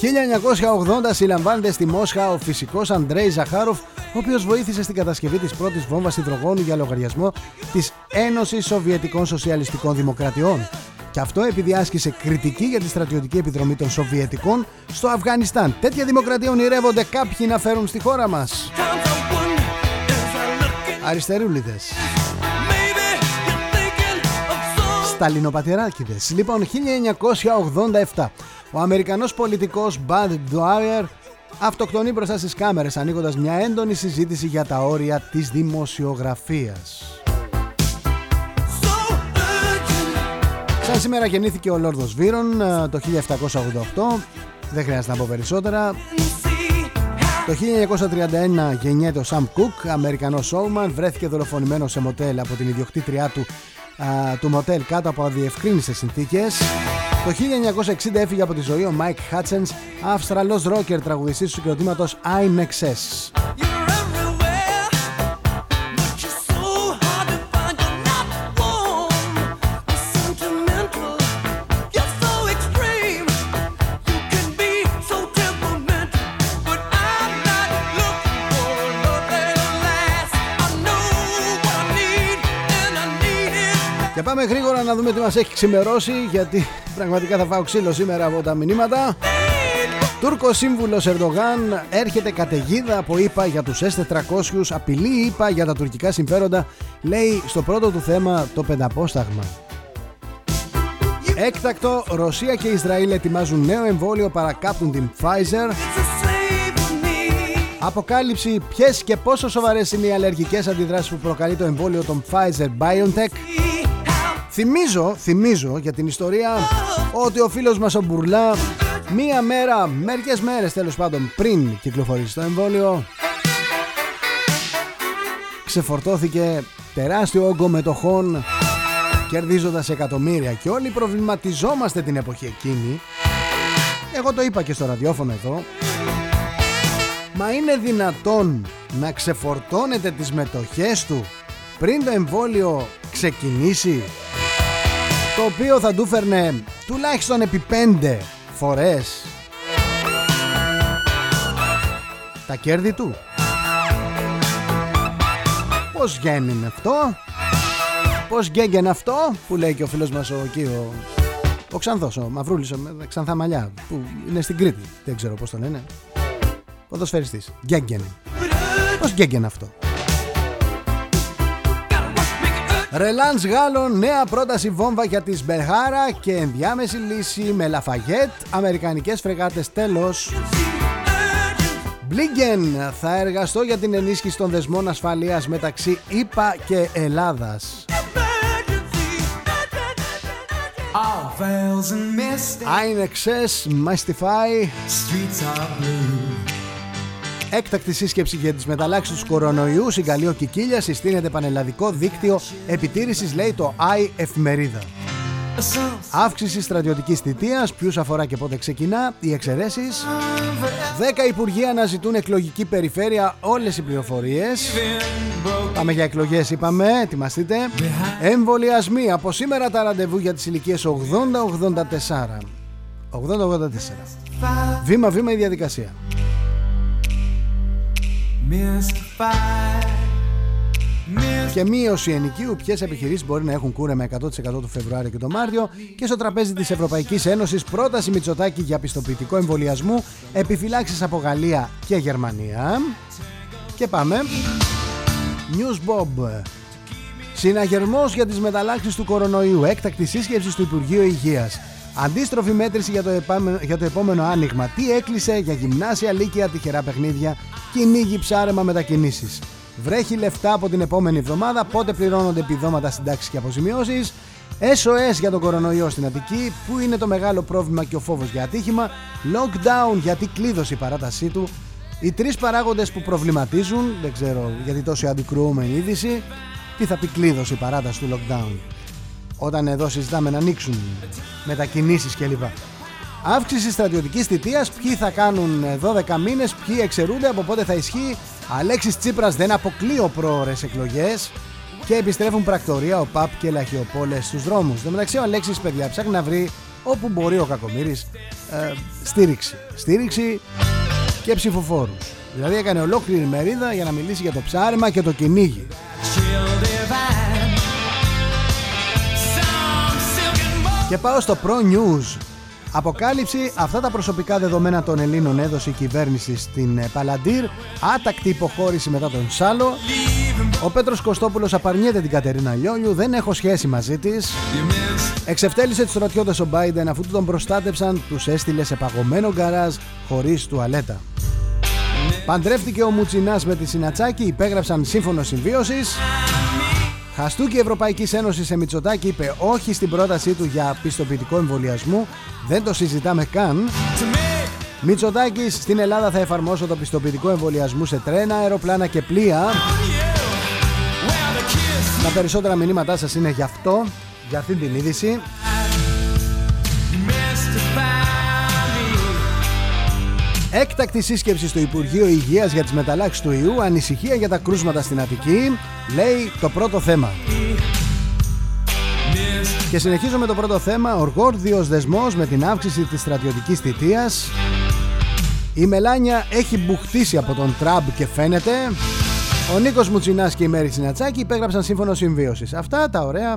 1980 συλλαμβάνεται στη Μόσχα ο φυσικός Αντρέι Ζαχάροφ, ο οποίος βοήθησε στην κατασκευή της πρώτης βόμβας υδρογόνου για λογαριασμό της Ένωσης Σοβιετικών Σοσιαλιστικών Δημοκρατιών. Και αυτό επειδή άσκησε κριτική για τη στρατιωτική επιδρομή των Σοβιετικών στο Αφγανιστάν. Τέτοια δημοκρατία ονειρεύονται κάποιοι να φέρουν στη χώρα μας. Times I wonder as I look at Αριστερούλιδες. Maybe you're thinking of some. Σταλινοπατεράκηδες. Λοιπόν, 1987. Ο Αμερικανός πολιτικός Bud Dwyer αυτοκτονεί μπροστά στις κάμερες ανοίγοντας μια έντονη συζήτηση για τα όρια της δημοσιογραφίας. So urgent. Σαν σήμερα γεννήθηκε ο Λόρδος Βύρον ε, το 1788. Δεν χρειάζεται να πω περισσότερα. See how Το 1931 γεννιέται ο Σαμ Κουκ, Αμερικανός σόουμαν, βρέθηκε δολοφονημένος σε μοτέλ από την ιδιοκτήτριά του α, του μοτέλ κάτω από αδιευκρίνιστες συνθήκες. Το 1960 έφυγε από τη ζωή ο Μάικ Χάτσενς, Αυστραλός ρόκερ τραγουδιστής του συγκροτήματος I'm Και πάμε γρήγορα να δούμε τι μας έχει ξημερώσει, γιατί πραγματικά θα φάω ξύλο σήμερα από τα μηνύματα. Τούρκος σύμβουλος Ερντογάν έρχεται καταιγίδα από ΙΠΑ για τους S400, απειλεί ΙΠΑ για τα τουρκικά συμφέροντα, λέει στο πρώτο του θέμα το πενταπόσταγμα. Έκτακτο, Ρωσία και Ισραήλ ετοιμάζουν νέο εμβόλιο παρακάπτουν την Pfizer. To save me. Αποκάλυψη ποιες και πόσο σοβαρές είναι οι αλλεργικές αντιδράσεις που προκαλεί το εμβόλιο των Pfizer BioNTech. Θυμίζω, θυμίζω για την ιστορία ότι ο φίλος μας ο Μπουρλά μία μέρα, μερικές μέρες τέλος πάντων πριν κυκλοφορήσει το εμβόλιο ξεφορτώθηκε τεράστιο όγκο μετοχών κερδίζοντας εκατομμύρια. Και όλοι προβληματιζόμαστε την εποχή εκείνη. Εγώ το είπα και στο ραδιόφωνο εδώ. Μα είναι δυνατόν να ξεφορτώνετε τις μετοχές του πριν το εμβόλιο ξεκινήσει; Το οποίο θα του φέρνε τουλάχιστον επί πέντε φορές τα κέρδη του. Πώς γίνει αυτό, πώς γέγγεν αυτό που λέει και ο φίλος μας ο, εκεί, ο, ο Ξανθός, ο Μαυρούλης, ο, με ξανθά μαλλιά που είναι στην Κρήτη, δεν ξέρω πώς τον λένε. Ποδοσφαιριστής, γέγγεν. Πώς γέγγεν αυτό. Ρελάνς Γάλλων, νέα πρόταση βόμβα για τη Σμπερχάρα και ενδιάμεση λύση με Λαφαγέτ, αμερικανικές φρεγάτες τέλος. Μπλίγκεν, θα εργαστώ για την ενίσχυση των δεσμών ασφαλείας μεταξύ ΗΠΑ και Ελλάδας. All veils and mist, INXS, Mystify, streets are blue. Έκτακτη σύσκεψη για τις μεταλλάξεις του κορονοϊού, συγκαλείο Κικίλια, συστήνεται πανελλαδικό δίκτυο επιτήρησης, λέει το I Εφημερίδα. Some Αύξηση στρατιωτικής θητείας, ποιους αφορά και πότε ξεκινά, οι εξαιρέσεις. 10 υπουργεία αναζητούν εκλογική περιφέρεια, όλες οι πληροφορίες. Πάμε για εκλογές είπαμε, ετοιμαστείτε. Εμβολιασμοί, από σήμερα τα ραντεβού για τις ηλικίες 80-84. 80-84. Βήμα-βήμα η διαδικασία. Mystified. Myst- Και μείωση ενοικίου, ποιες επιχειρήσεις μπορεί να έχουν κούρεμα 100% το Φεβρουάριο και το Μάρτιο. Και στο τραπέζι της Ευρωπαϊκής Ένωσης, πρόταση Μητσοτάκη για πιστοποιητικό εμβολιασμού, επιφυλάξεις από Γαλλία και Γερμανία. Και πάμε. News Bob. Συναγερμός για τις μεταλλάξεις του κορονοϊού. Έκτακτη σύσκεψη του Υπουργείου Υγείας. Αντίστροφη μέτρηση για το, επάμενο, για το επόμενο άνοιγμα. Τι έκλεισε για γυμνάσια, λύκεια, τυχερά παιχνίδια, κυνήγι, ψάρεμα, μετακινήσεις. Βρέχει λεφτά από την επόμενη εβδομάδα. Πότε πληρώνονται επιδόματα, συντάξεις και αποζημιώσεις. SOS για τον κορονοϊό στην Αττική, που είναι το μεγάλο πρόβλημα και ο φόβος για ατύχημα; Lockdown γιατί κλείδωσε η παράτασή του. Οι τρεις παράγοντες που προβληματίζουν, δεν ξέρω γιατί τόση αντικρουόμενη είδηση, τι θα πει κλείδωσε η παράταση του lockdown όταν εδώ συζητάμε να ανοίξουν μετακινήσεις κλπ. Αύξηση στρατιωτικής θητείας, ποιοι θα κάνουν ε, 12 μήνες, ποιοι εξαιρούνται, από πότε θα ισχύει. Αλέξης Τσίπρας δεν αποκλείω πρόορες εκλογές και επιστρέφουν πρακτορία, ο ΠΑΠ και λαχιοπόλες στους δρόμους. Εν τω μεταξύ ο Αλέξης παιδιά ψάχνει να βρει όπου μπορεί ο Κακομύρης ε, στήριξη. Στήριξη και ψηφοφόρους. Δηλαδή έκανε ολόκληρη μερίδα για να μιλήσει για το ψάρεμα και το κυνήγι. Και πάω στο Pro News. Αποκάλυψη, αυτά τα προσωπικά δεδομένα των Ελλήνων έδωσε η κυβέρνηση στην ε, Παλαντήρ. Άτακτη υποχώρηση μετά τον Σάλο. Ο Πέτρος Κωστόπουλος απαρνιέται την Κατερίνα Λιόλιου. Δεν έχω σχέση μαζί της. You missed. Εξευτέλισε τους στρατιώτες ο Biden αφού του τον προστάτεψαν. Τους έστειλε σε παγωμένο γκαράζ χωρίς τουαλέτα. Παντρεύτηκε ο Μουτσινάς με τη Συνατσάκη. Υπέγραψαν σύμφωνο συμβίωσης. Χαστούκι Ευρωπαϊκής Ένωσης σε Μητσοτάκη είπε όχι στην πρότασή του για πιστοποιητικό εμβολιασμού. Δεν το συζητάμε καν. To me. Μητσοτάκης στην Ελλάδα θα εφαρμόσω το πιστοποιητικό εμβολιασμού σε τρένα, αεροπλάνα και πλοία. Well, the kiss. Τα περισσότερα μηνύματά σας είναι γι' αυτό, για αυτή την είδηση. Έκτακτη σύσκεψη στο Υπουργείο Υγείας για τις μεταλλάξεις του ιού, ανησυχία για τα κρούσματα στην Αττική, λέει το πρώτο θέμα. Και συνεχίζω με το πρώτο θέμα, οργόρδιος δεσμός με την αύξηση της στρατιωτικής θητείας. Η Μελάνια έχει μπουχτίσει από τον Τραμπ και φαίνεται. Ο Νίκος Μουτσινάς και η Μέρη Τσινατσάκη υπέγραψαν σύμφωνο συμβίωσης. Αυτά τα ωραία.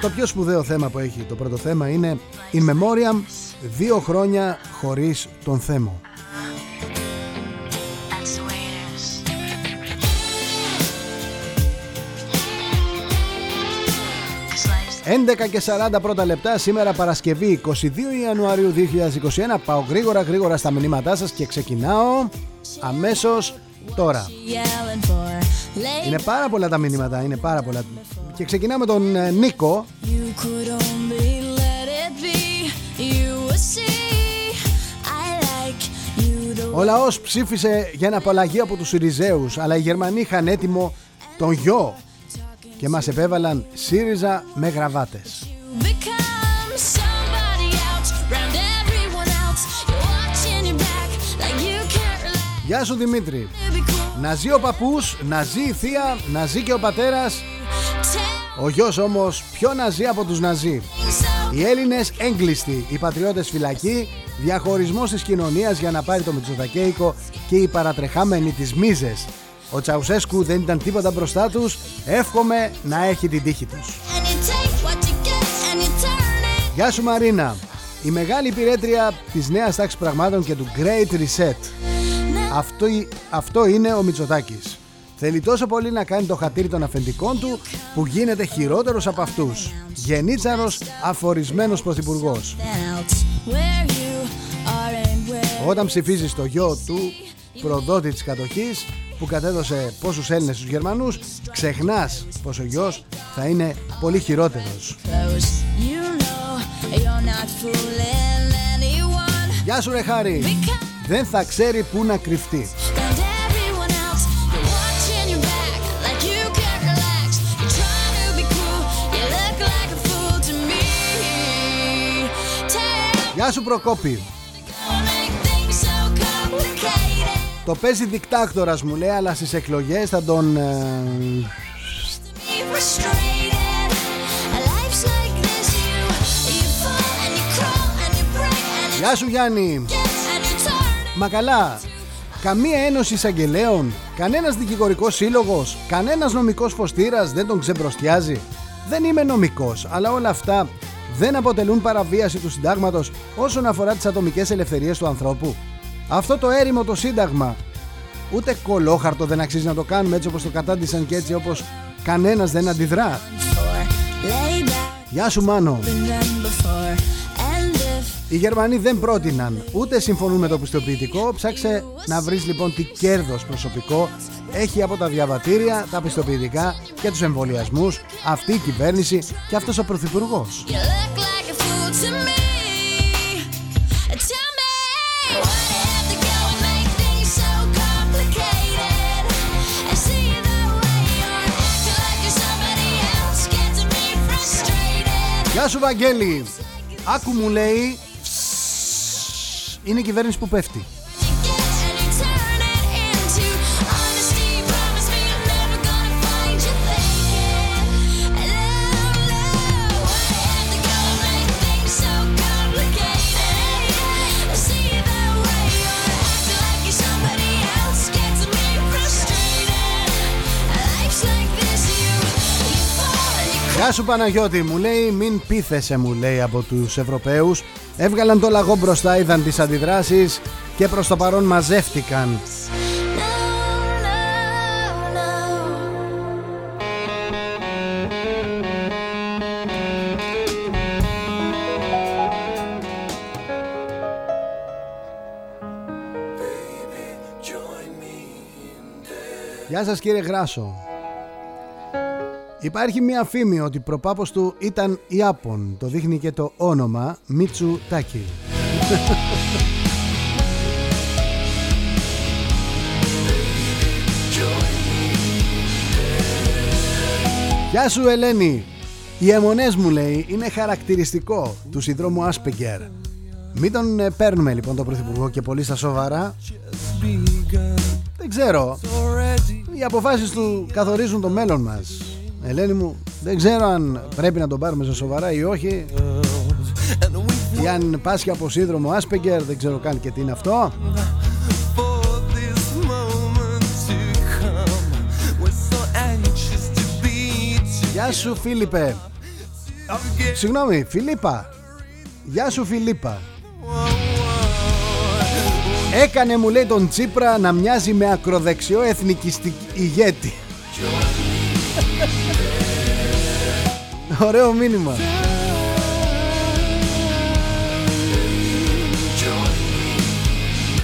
Το πιο σπουδαίο θέμα που έχει το πρώτο θέμα είναι In Memoriam δύο χρόνια χωρίς τον Θέμο. That's the way it is. 'Cause life's 11 και 40 πρώτα λεπτά σήμερα Παρασκευή 22 Ιανουαρίου 2021 Πάω γρήγορα γρήγορα στα μηνύματά σας και ξεκινάω αμέσως τώρα yelling for. Late Είναι πάρα πολλά τα μηνύματα, είναι πάρα πολλά Και ξεκινάμε τον ε, Νίκο Ο λαός ψήφισε για ένα απαλλαγή από τους Συριζέους Αλλά οι Γερμανοί είχαν έτοιμο τον γιο Και μας επέβαλαν ΣΥΡΙΖΑ με γραβάτες you become somebody else. Round everyone else. You're watching your back like you can't relax. Γεια σου Δημήτρη To be cool. Να ζει ο παππούς, να ζει η θεία, να ζει και ο πατέρας Tell Ο γιος όμως πιο να ζει από τους να ζει so. Οι Έλληνες έγκλειστοι, οι πατριώτες φυλακοί, διαχωρισμός της κοινωνίας για να πάρει το Μητσοτακέικο και οι παρατρεχάμενοι της Μίζες. Ο Τσαουσέσκου δεν ήταν τίποτα μπροστά τους, εύχομαι να έχει την τύχη τους. And you take what you get and you turn it. Γεια σου Μαρίνα, η μεγάλη υπηρέτρια της νέας τάξης πραγμάτων και του Great Reset. Αυτό, αυτό είναι ο Μητσοτάκης. Θέλει τόσο πολύ να κάνει το χατήρι των αφεντικών του που γίνεται χειρότερος από αυτούς. Γενίτσαρος, αφορισμένος πρωθυπουργός. Else where you are and where Όταν ψηφίζεις το γιο του προδότη της κατοχής που κατέδωσε πόσους Έλληνες στους Γερμανούς ξεχνάς πως ο γιος θα είναι πολύ χειρότερος. close. You know you're not fooling anyone. Γεια σου ρε Χάρη! Δεν θα ξέρει πού να κρυφτεί. Γεια σου Προκόπη! don't make things so complicated. Το παίζει δικτάκτορας μου λέει αλλά στις εκλογές θα τον... ε, Be frustrated. Life's like this, you you fall and you crawl and you break and you Γεια σου Γιάννη! get and you turn. Μα καλά, καμία ένωση εισαγγελέων, κανένας δικηγορικός σύλλογος, κανένας νομικός φωστήρας δεν τον ξεμπροστιάζει. Δεν είμαι νομικός, αλλά όλα αυτά δεν αποτελούν παραβίαση του συντάγματος όσον αφορά τις ατομικές ελευθερίες του ανθρώπου. Αυτό το έρημο το σύνταγμα, ούτε κολόχαρτο δεν αξίζει να το κάνουμε έτσι όπως το κατάντησαν και έτσι όπως κανένας δεν αντιδρά. For lay back Γεια σου Μάνο. Οι Γερμανοί δεν πρότειναν ούτε συμφωνούν με το πιστοποιητικό. Ψάξε να βρεις λοιπόν τι κέρδος προσωπικό έχει από τα διαβατήρια, τα πιστοποιητικά και τους εμβολιασμούς αυτή η κυβέρνηση και αυτός ο πρωθυπουργός. you look like a fool to me, tell me why do you have to go and make things so complicated? And see the way you're acting like you're somebody else gets me frustrated. Γεια σου Βαγγέλη! Άκου μου λέει «Φσσσ, είναι η κυβέρνηση που πέφτει. Γεια σου Παναγιώτη, μου λέει μην πείθεσαι μου λέει από τους Ευρωπαίους. Έβγαλαν το λαγό μπροστά, είδαν τις αντιδράσεις και προς το παρόν μαζεύτηκαν. No, no, no. Γεια σας κύριε Γράσο. Υπάρχει μια φήμη ότι προπάπος του ήταν Ιάπων. Το δείχνει και το όνομα Μίτσου Τάκη. Γεια σου Ελένη. Οι αιμονές μου λέει είναι χαρακτηριστικό του συνδρόμου Άσπεγκερ. Μην τον ε, παίρνουμε λοιπόν τον Πρωθυπουργό και πολύ στα σοβαρά. Δεν ξέρω. Οι αποφάσεις του καθορίζουν το μέλλον μας. Ελένη μου, δεν ξέρω αν πρέπει να τον πάρουμε στα σοβαρά ή όχι. Ή αν πάσχει από σύνδρομο Άσπεγκερ, δεν ξέρω καν και τι είναι αυτό. For this moment to come, we're so anxious to be Γεια σου Φίλιππε. Α, Συγγνώμη, Φιλίππα. Γεια σου Φιλίππα. Έκανε μου λέει τον Τσίπρα να μοιάζει με ακροδεξιό εθνικιστική ηγέτη. Ωραίο μήνυμα.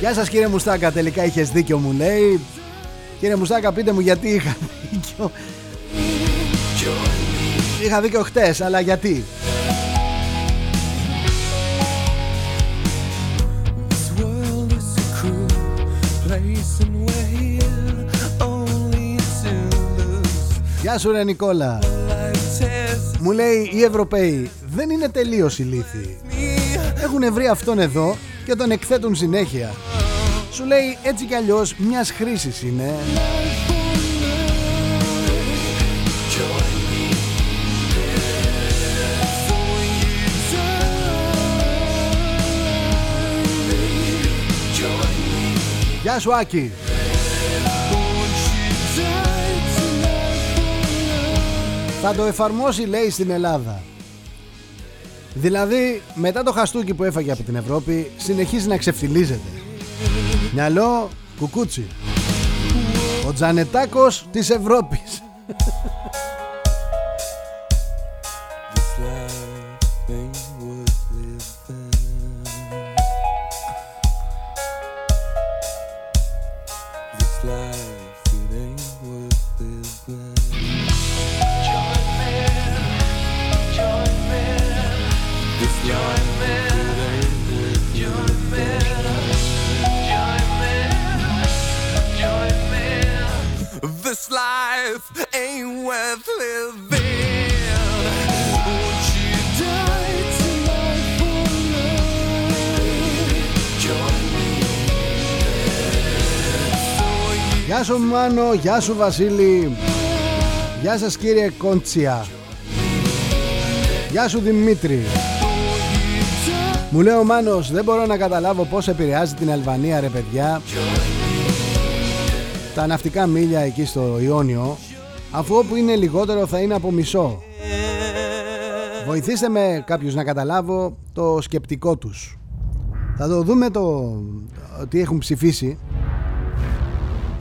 Γεια σας κύριε Μουστάκα, τελικά είχες δίκιο μου λέει. Κύριε Μουστάκα πείτε μου γιατί είχα δίκιο. Είχα δίκιο χτες, αλλά γιατί; Γεια σου ρε Νικόλα. Life tears Μου λέει οι Ευρωπαίοι δεν είναι τελείως ηλίθιοι. me. Έχουν βρει αυτόν εδώ και τον εκθέτουν συνέχεια. Σου λέει έτσι κι αλλιώς μιας χρήσης είναι. Γεια σου Άκη. Θα το εφαρμόσει λέει στην Ελλάδα. Δηλαδή μετά το χαστούκι που έφαγε από την Ευρώπη συνεχίζει να ξεφτιλίζεται. Μυαλό κουκούτσι. Ο Τζανετάκος της Ευρώπης. Σου Μάνο, γεια σου Βασίλη. Γεια σας κύριε Κόντσια. Γεια σου Δημήτρη. Μου λέει ο Μάνος δεν μπορώ να καταλάβω πώς επηρεάζει την Αλβανία ρε παιδιά. Τα ναυτικά μίλια εκεί στο Ιόνιο Αφού όπου είναι λιγότερο θα είναι από μισό. Βοηθήστε με κάποιους να καταλάβω το σκεπτικό τους. Θα το δούμε το τι έχουν ψηφίσει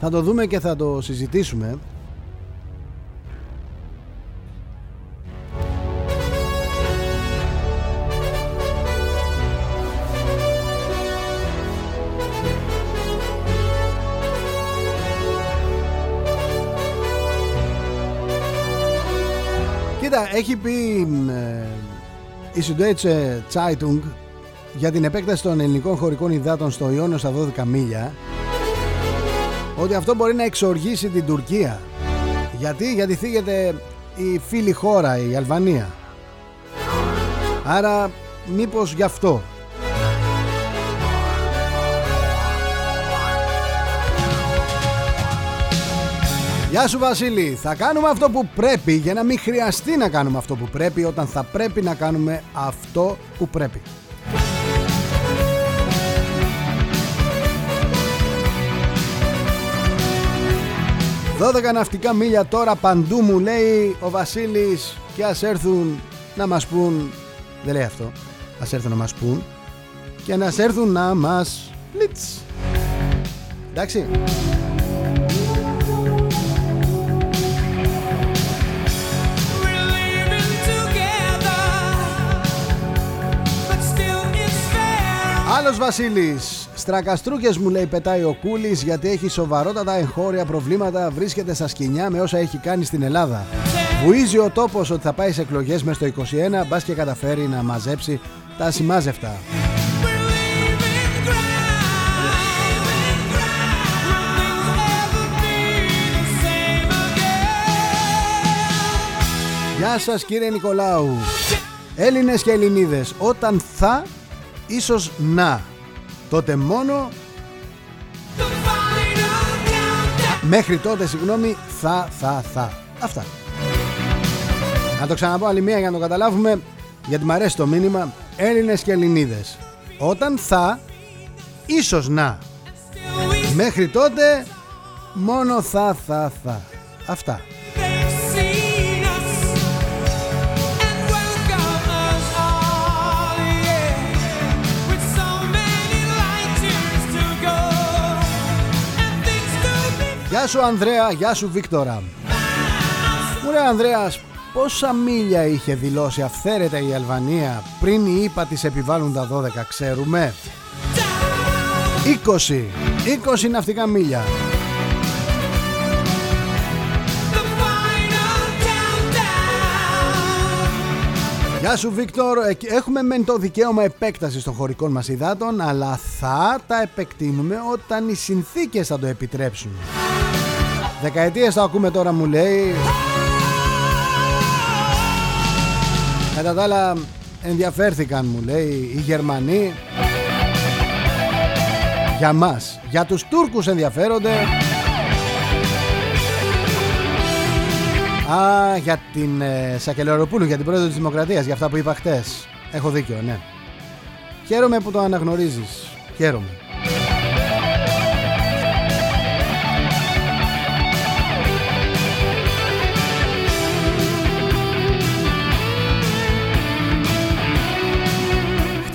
θα το δούμε και θα το συζητήσουμε. Κοίτα, έχει πει ε, η Süddeutsche Zeitung για την επέκταση των ελληνικών χωρικών υδάτων στο Ιόνιο στα 12 μίλια ότι αυτό μπορεί να εξοργήσει την Τουρκία. Γιατί, γιατί θίγεται η φίλη χώρα, η Αλβανία. Άρα μήπως γι' αυτό. Γεια σου Βασίλη, θα κάνουμε αυτό που πρέπει για να μην χρειαστεί να κάνουμε αυτό που πρέπει όταν θα πρέπει να κάνουμε αυτό που πρέπει. Δώδεκα ναυτικά μίλια τώρα παντού μου λέει ο Βασίλης και ας έρθουν να μας πούν δεν λέει αυτό. Ας έρθουν να μας πούν και να έρθουν να μας λιτς. Εντάξει. We're living together, but still it's fair. Άλλος Βασίλης Στρακαστρούκες μου λέει πετάει ο Κούλης γιατί έχει σοβαρότατα εγχώρια προβλήματα βρίσκεται στα σκηνιά με όσα έχει κάνει στην Ελλάδα Βουίζει ο τόπος ότι θα πάει σε εκλογές μες στο 21 μπας και καταφέρει να μαζέψει τα ασημάζευτα We're leaving ground. Will things ever be the same again? Γεια σας κύριε Νικολάου Έλληνες και Ελληνίδες Όταν θα ίσως να Τότε μόνο The final countdown. Μέχρι τότε συγγνώμη Θα θα θα. Αυτά. Να το ξαναπώ άλλη μία για να το καταλάβουμε Γιατί μου αρέσει το μήνυμα. Έλληνες και Ελληνίδες. Όταν θα Ίσως να. Still we Μέχρι τότε Μόνο θα θα θα. Αυτά Γεια σου Ανδρέα, γεια σου Βίκτορα. Μου λέει Ανδρέας Πόσα μίλια είχε δηλώσει αυθαίρετα η Αλβανία πριν οι ΙΠΑ της επιβάλλουν τα 12 ξέρουμε; 20 20 ναυτικά μίλια. The final countdown. Γεια σου Βίκτορ. Ε, Έχουμε μεν το δικαίωμα επέκτασης των χωρικών μας υδάτων Αλλά θα τα επεκτείνουμε όταν οι συνθήκες θα το επιτρέψουν Δεκαετίες το ακούμε τώρα μου λέει Κατά τα άλλα ενδιαφέρθηκαν μου λέει οι Γερμανοί Για μας Για τους Τούρκους ενδιαφέρονται Α, για την ε, Σακελαροπούλου, για την πρόεδρο της Δημοκρατίας, για αυτά που είπα χτες. Έχω δίκιο, ναι. Χαίρομαι που το αναγνωρίζεις. Χαίρομαι.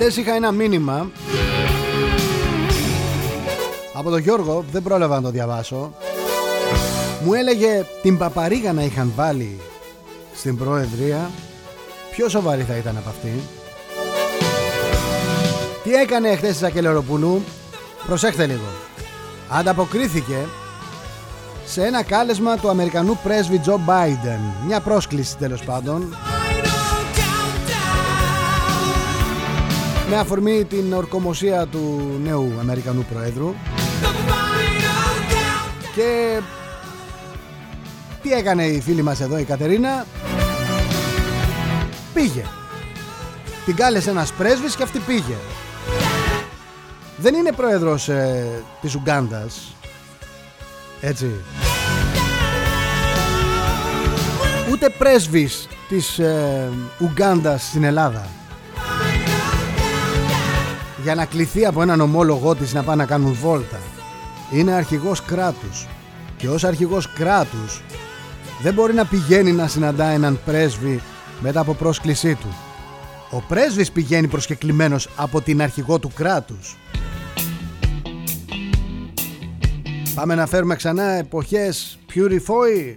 Χτες είχα ένα μήνυμα από τον Γιώργο, δεν πρόλαβα να το διαβάσω. Μου έλεγε την παπαρίγα να είχαν βάλει στην Προεδρία Πιο σοβαρή θα ήταν από αυτή Τι έκανε χθες η Σακελεροπούλου Προσέχτε λίγο Ανταποκρίθηκε σε ένα κάλεσμα του Αμερικανού πρέσβη Τζο Μπάιντεν. Μια πρόσκληση τέλος πάντων. Με αφορμή την ορκομοσία του νέου Αμερικανού Προέδρου. Και τι έκανε η φίλη μας εδώ η Κατερίνα; Πήγε. Την κάλεσε ένας πρέσβης και αυτή πήγε. Δεν είναι πρόεδρος ε, της Ουγκάντας Έτσι. Ούτε πρέσβης της ε, Ουγκάντας στην Ελλάδα Για να κληθεί από έναν ομόλογό της να πάνε να κάνουν βόλτα Είναι αρχηγός κράτους Και ως αρχηγός κράτους δεν μπορεί να πηγαίνει να συναντά έναν πρέσβη μετά από πρόσκλησή του. Ο πρέσβης πηγαίνει προσκεκλημένος από την αρχηγό του κράτους. Πάμε να φέρουμε ξανά εποχές Purify.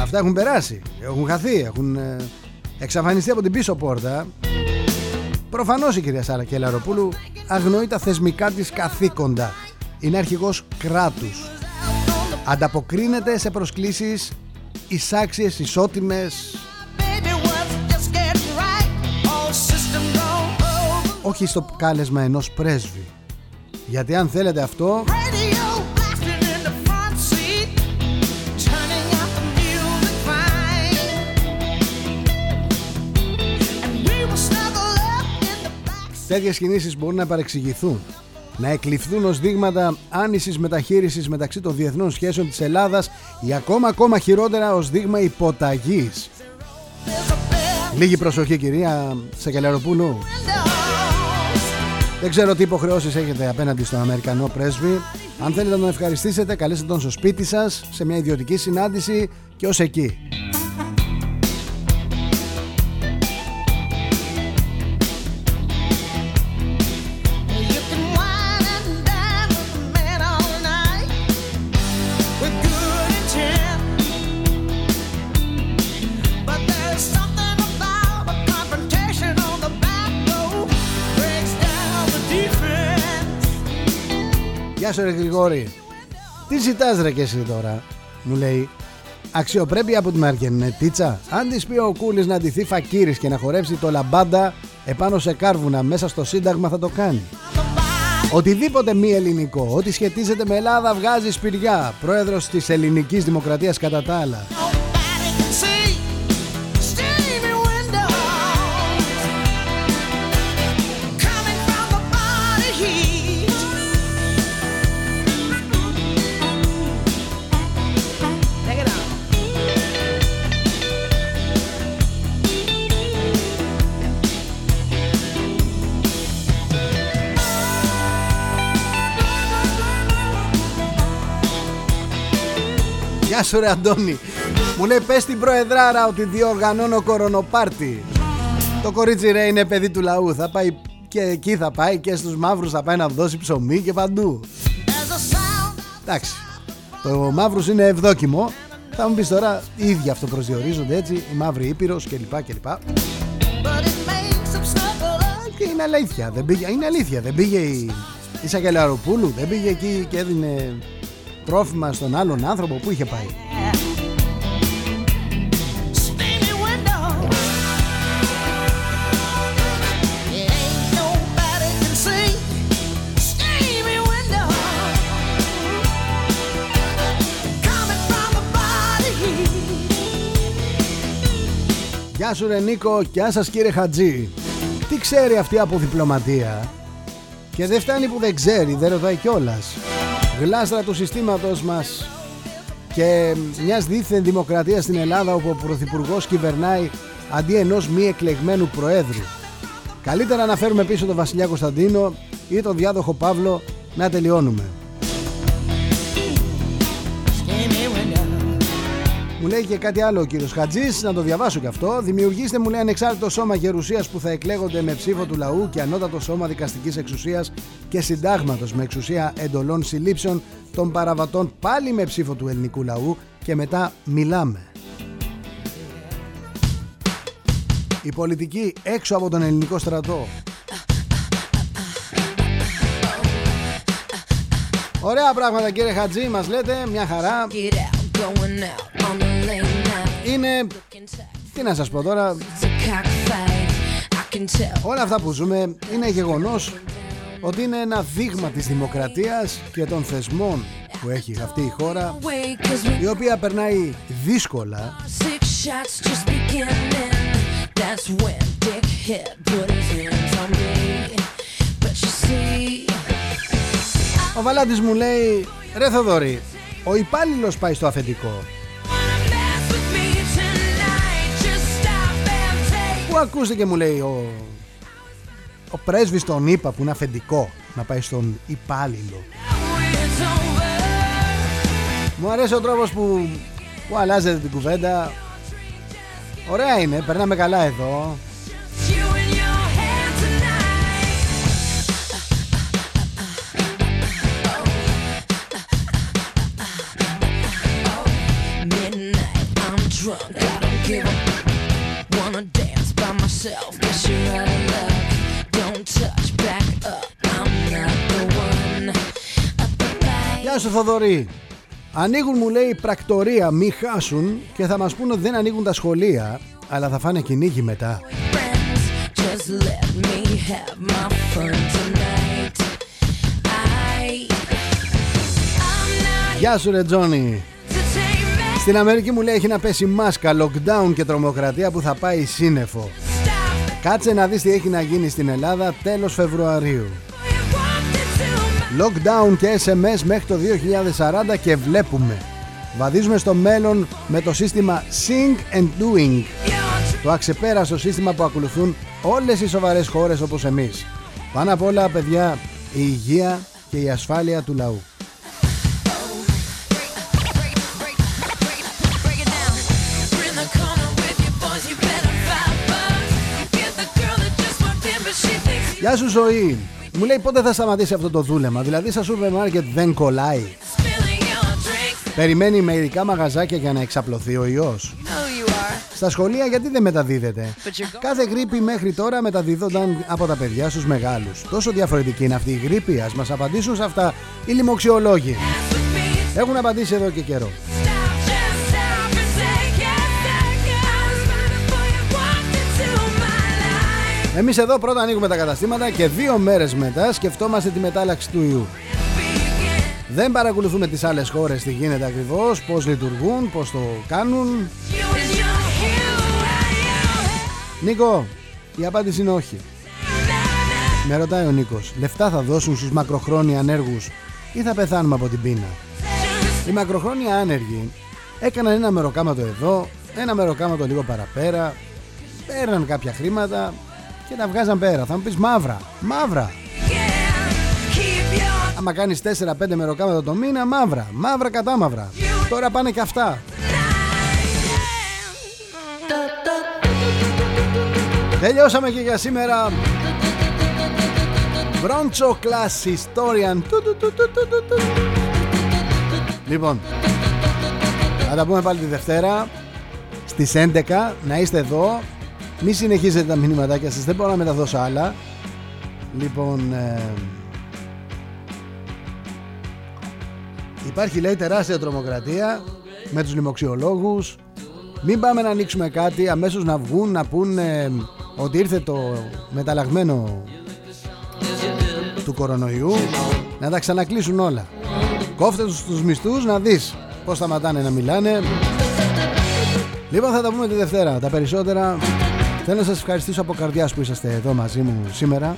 Αυτά έχουν περάσει, έχουν χαθεί, έχουν ε, εξαφανιστεί από την πίσω πόρτα. Προφανώς η κυρία Σάρα Κελαροπούλου αγνοεί τα θεσμικά της καθήκοντα. Είναι αρχηγός κράτους. Ανταποκρίνεται σε προσκλήσεις εισάξιες, ισότιμες. Όχι στο κάλεσμα ενός πρέσβη. Γιατί αν θέλετε αυτό τέτοιες κινήσεις μπορούν να παρεξηγηθούν να εκλειφθούν ως δείγματα άνησης μεταχείρισης μεταξύ των διεθνών σχέσεων της Ελλάδας ή ακόμα ακόμα χειρότερα ως δείγμα υποταγής. Λίγη προσοχή κυρία Σακελαροπούλου. Δεν ξέρω τι υποχρεώσεις έχετε απέναντι στον Αμερικανό πρέσβη. Αν θέλετε να τον ευχαριστήσετε καλέστε τον στο σπίτι σας σε μια ιδιωτική συνάντηση και ως εκεί. Σου ρε Γρηγόρη. Τι ζητάς ρε και εσύ τώρα Μου λέει Αξιοπρέπεια από τη Μαργενετίτσα Αν της πει ο Κούλης να ντυθεί φακύρης Και να χορέψει το λαμπάντα Επάνω σε κάρβουνα μέσα στο σύνταγμα θα το κάνει. Οτιδήποτε μη ελληνικό Ό,τι σχετίζεται με Ελλάδα βγάζει σπηριά. Πρόεδρος της ελληνικής δημοκρατίας κατά τα άλλα Γεια σου ρε Αντώνη. Μου λέει πες στην προεδράρα ότι διοργανώνω κορονοπάρτι. Το κορίτσι ρε είναι παιδί του λαού. Θα πάει και εκεί θα πάει και στους μαύρους θα πάει να δώσει ψωμί και παντού. Εντάξει. Το μαύρους είναι ευδόκιμο. Θα μου πεις τώρα οι ίδιοι αυτό προσδιορίζονται έτσι Η μαύρη ήπειρος κλπ κλπ. Και είναι αλήθεια δεν πήγε, Είναι αλήθεια δεν πήγε η, η Σακελαροπούλου Δεν πήγε εκεί και έδινε τρόφιμα στον άλλον άνθρωπο που είχε πάει. Γεια σου ρε Νίκο, γεια σας κύριε Χατζή. Τι ξέρει αυτή από διπλωματία; Και δεν φτάνει που δεν ξέρει, δεν ρωτάει κιόλας γλάστρα του συστήματος μας και μιας δίθεν δημοκρατίας στην Ελλάδα όπου ο Πρωθυπουργός κυβερνάει αντί ενός μη εκλεγμένου Προέδρου. Καλύτερα να φέρουμε πίσω τον Βασιλιά Κωνσταντίνο ή τον διάδοχο Παύλο να τελειώνουμε. Μου λέει και κάτι άλλο ο κύριος Χατζής, να το διαβάσω και αυτό. Δημιουργήστε, μου λέει, ανεξάρτητο σώμα γερουσίας που θα εκλέγονται με ψήφο του λαού και ανώτατο σώμα δικαστικής εξουσίας και συντάγματος με εξουσία εντολών συλλήψεων των παραβατών πάλι με ψήφο του ελληνικού λαού και μετά μιλάμε. Η πολιτική έξω από τον ελληνικό στρατό. Ωραία πράγματα κύριε Χατζή μας λέτε Μια χαρά Get out, going out on the late night. Είναι Can tell Τι να σας πω τώρα it's a cockfight. I can tell. Όλα αυτά που ζούμε είναι γεγονός ότι είναι ένα δείγμα της δημοκρατίας και των θεσμών που έχει αυτή η χώρα Wait, cause we η οποία περνάει δύσκολα six shots just beginning. That's when Dick hit put his hands on me. But you see, Ο Βαλάντης μου λέει Ρε Θοδωρή, ο υπάλληλος πάει στο αφεντικό and take. Πού ακούστηκε μου λέει ο, ο πρέσβης των ΗΠΑ που είναι αφεντικό να πάει στον υπάλληλο It's over. Μου αρέσει ο τρόπος που, που αλλάζετε την κουβέντα Ωραία είναι, περνάμε καλά εδώ You in your hand tonight. Midnight, I'm drunk, I don't give a Wanna dance by myself, guess you're out of luck. Don't touch, back up, I'm not the one. Up the light. Γεια σου Θοδωρή Ανοίγουν μου λέει πρακτορία μη χάσουν και θα μας πούνε ότι δεν ανοίγουν τα σχολεία αλλά θα φάνε κυνήγι μετά friends, just let me have my fun tonight. I, I'm not Γεια σου ρε Τζόνι to take me. Στην Αμερική μου λέει έχει να πέσει μάσκα, lockdown και τρομοκρατία που θα πάει σύννεφο Stop. Κάτσε να δεις τι έχει να γίνει στην Ελλάδα τέλος Φεβρουαρίου. You walked into my Lockdown και SMS μέχρι το 2040 και βλέπουμε. Βαδίζουμε στο μέλλον με το σύστημα Sing and Doing. Your Το αξεπέραστο σύστημα που ακολουθούν όλες οι σοβαρές χώρες όπως εμείς. Πάνω απ' όλα παιδιά η υγεία και η ασφάλεια του λαού Γεια σου ζωή Μου λέει πότε θα σταματήσει αυτό το δούλεμα; Δηλαδή στα σούπερ μάρκετ δεν κολλάει you're spilling your drinks. Περιμένει με ειδικά μαγαζάκια για να εξαπλωθεί ο ιός No, you are. Στα σχολεία γιατί δεν μεταδίδεται; But you're Κάθε γρήπη μέχρι τώρα μεταδίδονταν από τα παιδιά στους μεγάλους Τόσο διαφορετική είναι αυτή η γρήπη Ας μας απαντήσουν σε αυτά οι λοιμοξιολόγοι Dance with me. Έχουν απαντήσει εδώ και καιρό Εμείς εδώ πρώτα ανοίγουμε τα καταστήματα και δύο μέρες μετά σκεφτόμαστε τη μετάλλαξη του ιού Begin. Δεν παρακολουθούμε τις άλλες χώρες τι γίνεται ακριβώς, πώς λειτουργούν, πώς το κάνουν You and your hue. Νίκο, η απάντηση είναι όχι Με ρωτάει ο Νίκος Λεφτά θα δώσουν στους μακροχρόνια ανέργους ή θα πεθάνουμε από την πείνα; Οι μακροχρόνια άνεργοι έκαναν ένα μεροκάματο εδώ Ένα μεροκάματο λίγο παραπέρα Παίρναν κάποια χρήματα και τα βγάζαν πέρα. Θα μου πεις μαύρα, μαύρα. Keep your Άμα κάνεις 4-5 μεροκάματα το μήνα μαύρα, μαύρα κατά μαύρα. Τώρα πάνε και αυτά. Τελειώσαμε και για σήμερα. Broncho Class Historian. Του, του, του, του, του, του, του. Λοιπόν Θα τα πούμε πάλι τη Δευτέρα Στις 11 να είστε εδώ Μη συνεχίζετε τα μηνύματάκια σας Δεν μπορώ να μεταδώσω άλλα. Λοιπόν ε, Υπάρχει λέει τεράστια τρομοκρατία Με τους λοιμοξιολόγους. Μην πάμε να ανοίξουμε κάτι Αμέσως να βγουν να πούν ε, Ότι ήρθε το μεταλλαγμένο Του κορονοϊού Να τα ξανακλείσουν όλα. Κόφτε τους τους μισθούς να δεις Πώς σταματάνε να μιλάνε. Λοιπόν θα τα πούμε τη Δευτέρα. Τα περισσότερα Θέλω να σας ευχαριστήσω από καρδιάς που είσαστε εδώ μαζί μου σήμερα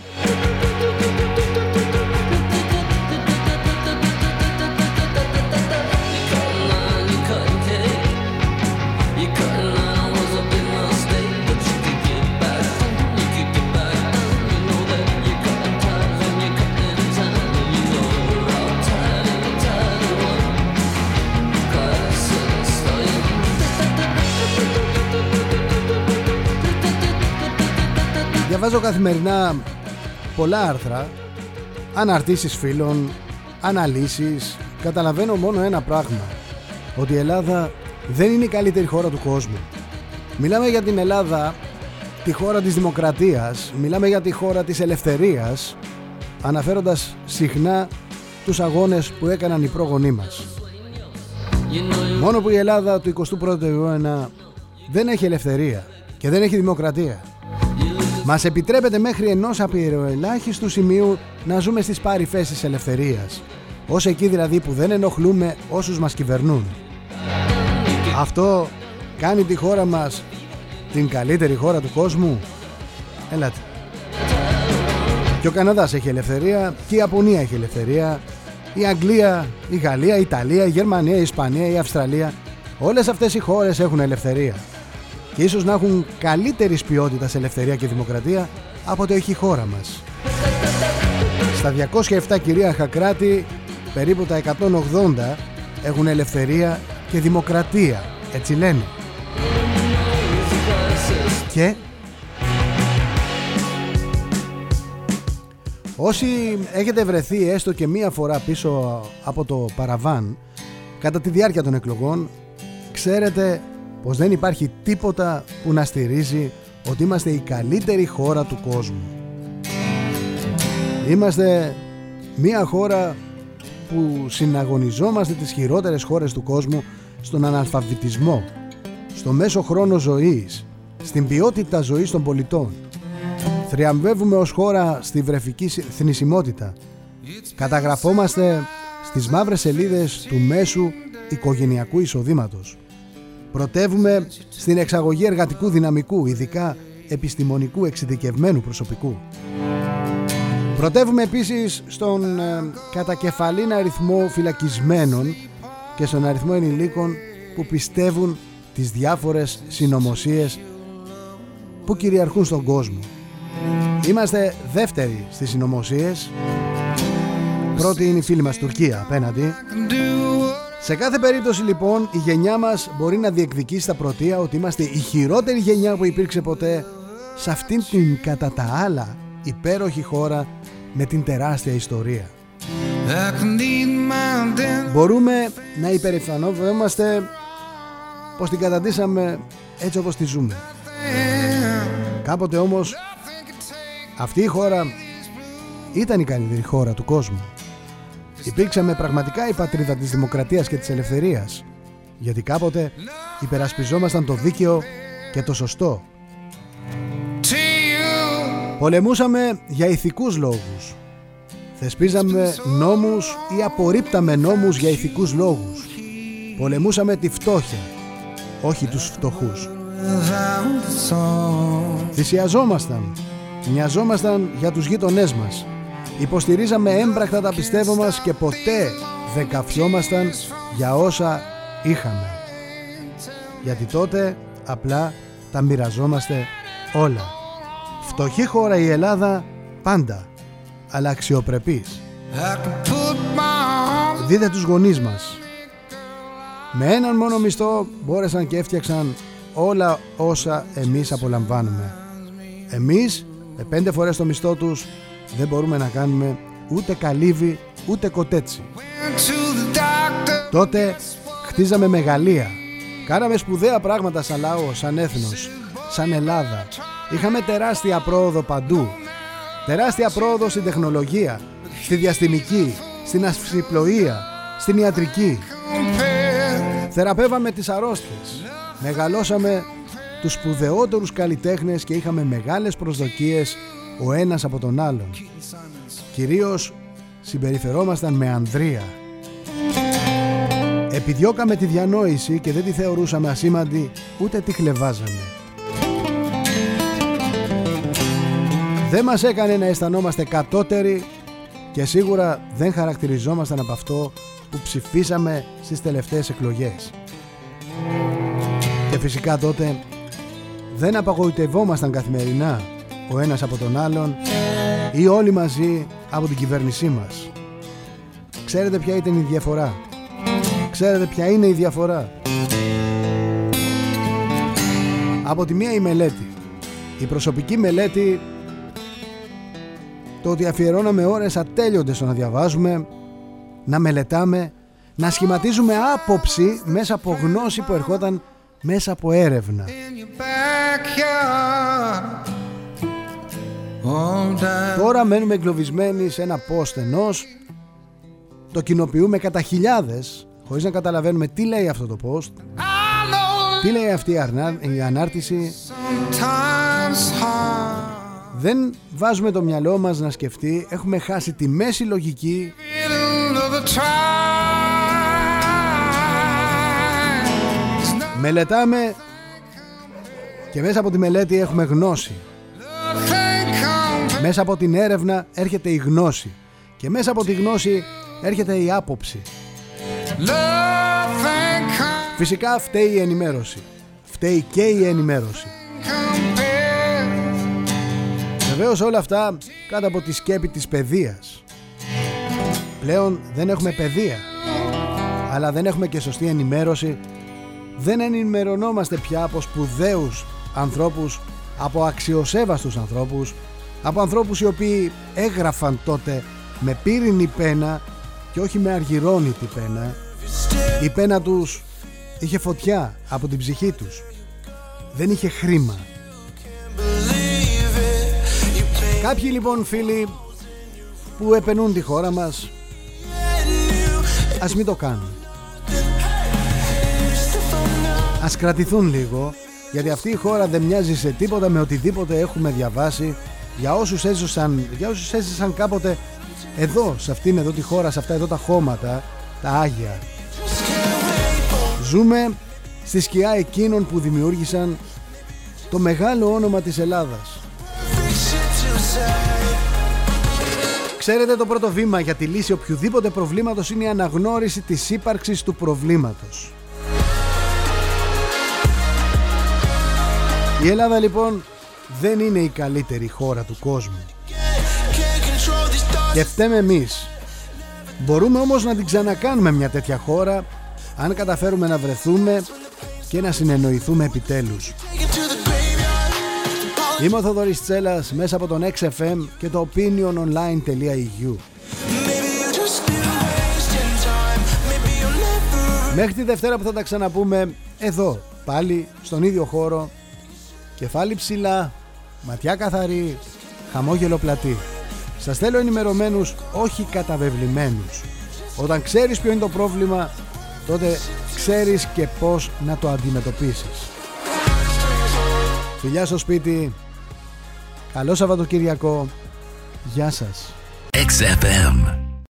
Διαβάζω καθημερινά πολλά άρθρα, αναρτήσεις φίλων, αναλύσεις. Καταλαβαίνω μόνο ένα πράγμα. Ότι η Ελλάδα δεν είναι η καλύτερη χώρα του κόσμου. Μιλάμε για την Ελλάδα, τη χώρα της δημοκρατίας, μιλάμε για τη χώρα της ελευθερίας, αναφέροντας συχνά τους αγώνες που έκαναν οι πρόγονοί μας. Μόνο που η Ελλάδα του 21ου αιώνα δεν έχει ελευθερία και δεν έχει δημοκρατία. Μας επιτρέπεται μέχρι ενός απειροελάχιστου σημείου να ζούμε στις παρυφές της ελευθερίας. Ως εκεί δηλαδή που δεν ενοχλούμε όσους μας κυβερνούν. Αυτό κάνει τη χώρα μας την καλύτερη χώρα του κόσμου. Ελάτε. Και ο Καναδάς έχει ελευθερία και η Ιαπωνία έχει ελευθερία. Η Αγγλία, η Γαλλία, η Ιταλία, η Γερμανία, η Ισπανία, η Αυστραλία. Όλες αυτές οι χώρες έχουν ελευθερία. Και ίσως να έχουν καλύτερης ποιότητας ελευθερία και δημοκρατία από ότι έχει η χώρα μας. Στα 207 κυρίαρχα κράτη, περίπου τα 180 έχουν ελευθερία και δημοκρατία. Έτσι λένε. Και όσοι έχετε βρεθεί έστω και μία φορά πίσω από το παραβάν κατά τη διάρκεια των εκλογών ξέρετε πως δεν υπάρχει τίποτα που να στηρίζει ότι είμαστε η καλύτερη χώρα του κόσμου. Είμαστε μία χώρα που συναγωνιζόμαστε τις χειρότερες χώρες του κόσμου στον αναλφαβητισμό, στο μέσο χρόνο ζωής, στην ποιότητα ζωής των πολιτών. Θριαμβεύουμε ως χώρα στη βρεφική συ- θνησιμότητα. Καταγραφόμαστε στις μαύρες σελίδες του μέσου οικογενειακού εισοδήματος. Πρωτεύουμε στην εξαγωγή εργατικού δυναμικού, ειδικά επιστημονικού εξειδικευμένου προσωπικού. Πρωτεύουμε επίσης στον ε, κατακεφαλήν αριθμό φυλακισμένων και στον αριθμό ενηλίκων που πιστεύουν τις διάφορες συνωμοσίες που κυριαρχούν στον κόσμο. Είμαστε δεύτεροι στις συνωμοσίες. Πρώτη είναι η φίλη μας Τουρκία απέναντι. Σε κάθε περίπτωση λοιπόν η γενιά μας μπορεί να διεκδικήσει τα πρωτεία ότι είμαστε η χειρότερη γενιά που υπήρξε ποτέ σε αυτήν την κατά τα άλλα υπέροχη χώρα με την τεράστια ιστορία. Μπορούμε να υπερηφανόμαστε πως την καταντήσαμε έτσι όπως τη ζούμε. Κάποτε όμως αυτή η χώρα ήταν η καλύτερη χώρα του κόσμου. Υπήρξαμε πραγματικά η πατρίδα της δημοκρατίας και της ελευθερίας γιατί κάποτε υπερασπιζόμασταν το δίκαιο και το σωστό. Πολεμούσαμε για ηθικούς λόγους. Θεσπίζαμε νόμους ή απορρίπταμε νόμους για ηθικούς λόγους. Πολεμούσαμε τη φτώχεια, όχι τους φτωχούς. Θυσιαζόμασταν, νοιαζόμασταν για τους γείτονές μας. Υποστηρίζαμε έμπρακτα τα πιστεύω μας και ποτέ δεν καφιόμασταν για όσα είχαμε. Γιατί τότε απλά τα μοιραζόμαστε όλα. Φτωχή χώρα η Ελλάδα πάντα, αλλά αξιοπρεπής. Δείτε τους γονείς μας. Με έναν μόνο μισθό μπόρεσαν και έφτιαξαν όλα όσα εμείς απολαμβάνουμε. Εμείς με πέντε φορές το μισθό τους δεν μπορούμε να κάνουμε ούτε καλύβι ούτε κοτέτσι. Τότε χτίζαμε μεγαλεία. Κάναμε σπουδαία πράγματα σαν λαός, σαν έθνος, σαν Ελλάδα. Είχαμε τεράστια πρόοδο παντού. Τεράστια πρόοδο στην τεχνολογία, στη διαστημική, στην αυσιπλοεία, στην ιατρική. Θεραπεύαμε τις αρρώστιες. Μεγαλώσαμε τους σπουδαιότερους καλλιτέχνες και είχαμε μεγάλες προσδοκίες ο ένας από τον άλλον. Κυρίως συμπεριφερόμασταν με ανδρεία. Επιδιώκαμε τη διανόηση και δεν τη θεωρούσαμε ασήμαντη ούτε τη χλεβάζαμε. Δεν μας έκανε να αισθανόμαστε κατώτεροι και σίγουρα δεν χαρακτηριζόμασταν από αυτό που ψηφίσαμε στις τελευταίες εκλογές. Και φυσικά τότε δεν απαγοητευόμασταν καθημερινά ο ένας από τον άλλον ή όλοι μαζί από την κυβέρνησή μας. Ξέρετε ποια ήταν η διαφορά; Ξέρετε ποια είναι η διαφορά; Από τη μία η μελέτη. Η προσωπική μελέτη το ότι αφιερώναμε ώρες ατέλειωτες στο να διαβάζουμε, να μελετάμε, να σχηματίζουμε άποψη μέσα από γνώση που ερχόταν μέσα από έρευνα. Τώρα μένουμε εγκλωβισμένοι σε ένα post ενός. Το κοινοποιούμε κατά χιλιάδες χωρίς να καταλαβαίνουμε τι λέει αυτό το post. Τι λέει αυτή η, αρνά- η ανάρτηση. Δεν βάζουμε το μυαλό μας να σκεφτεί. Έχουμε χάσει τη μέση λογική. Μελετάμε και μέσα από τη μελέτη έχουμε γνώση μέσα από την έρευνα έρχεται η γνώση και μέσα από τη γνώση έρχεται η άποψη. Φυσικά φταίει η ενημέρωση. Φταίει και η ενημέρωση. Βεβαίως όλα αυτά κάτω από τη σκέπη της παιδείας. Πλέον δεν έχουμε παιδεία Αλλά δεν έχουμε και σωστή ενημέρωση. Δεν ενημερωνόμαστε πια από σπουδαίους ανθρώπους Από αξιοσέβαστους ανθρώπους Από ανθρώπους οι οποίοι έγραφαν τότε με πύρινη πένα Και όχι με αργυρώνητη πένα η πένα τους είχε φωτιά από την ψυχή τους. Δεν είχε χρήμα. Κάποιοι λοιπόν φίλοι που επενούν τη χώρα μας ας μην το κάνουν. Ας κρατηθούν λίγο γιατί αυτή η χώρα δεν μοιάζει σε τίποτα με οτιδήποτε έχουμε διαβάσει για όσους έζησαν, για όσους έζησαν κάποτε εδώ, σε αυτήν εδώ τη χώρα, σε αυτά εδώ τα χώματα, τα Άγια. Ζούμε στη σκιά εκείνων που δημιούργησαν το μεγάλο όνομα της Ελλάδας. Ξέρετε το πρώτο βήμα για τη λύση οποιοδήποτε προβλήματος είναι η αναγνώριση της ύπαρξης του προβλήματος. Η Ελλάδα λοιπόν δεν είναι η καλύτερη χώρα του κόσμου. Και φταίμε εμείς. Μπορούμε όμως να την ξανακάνουμε μια τέτοια χώρα αν καταφέρουμε να βρεθούμε και να συνεννοηθούμε επιτέλους. Είμαι ο Θοδωρής Τσέλας μέσα από τον XFM και το opiniononline.eu Μέχρι τη Δευτέρα που θα τα ξαναπούμε εδώ πάλι στον ίδιο χώρο κεφάλι ψηλά, ματιά καθαρή, χαμόγελο πλατή. Σας θέλω ενημερωμένους, όχι καταβεβλημένους. Όταν ξέρεις ποιο είναι το πρόβλημα, τότε ξέρεις και πώς να το αντιμετωπίσεις. Φιλιά στο σπίτι, καλό Σαββατοκύριακο, γεια σας. XFM.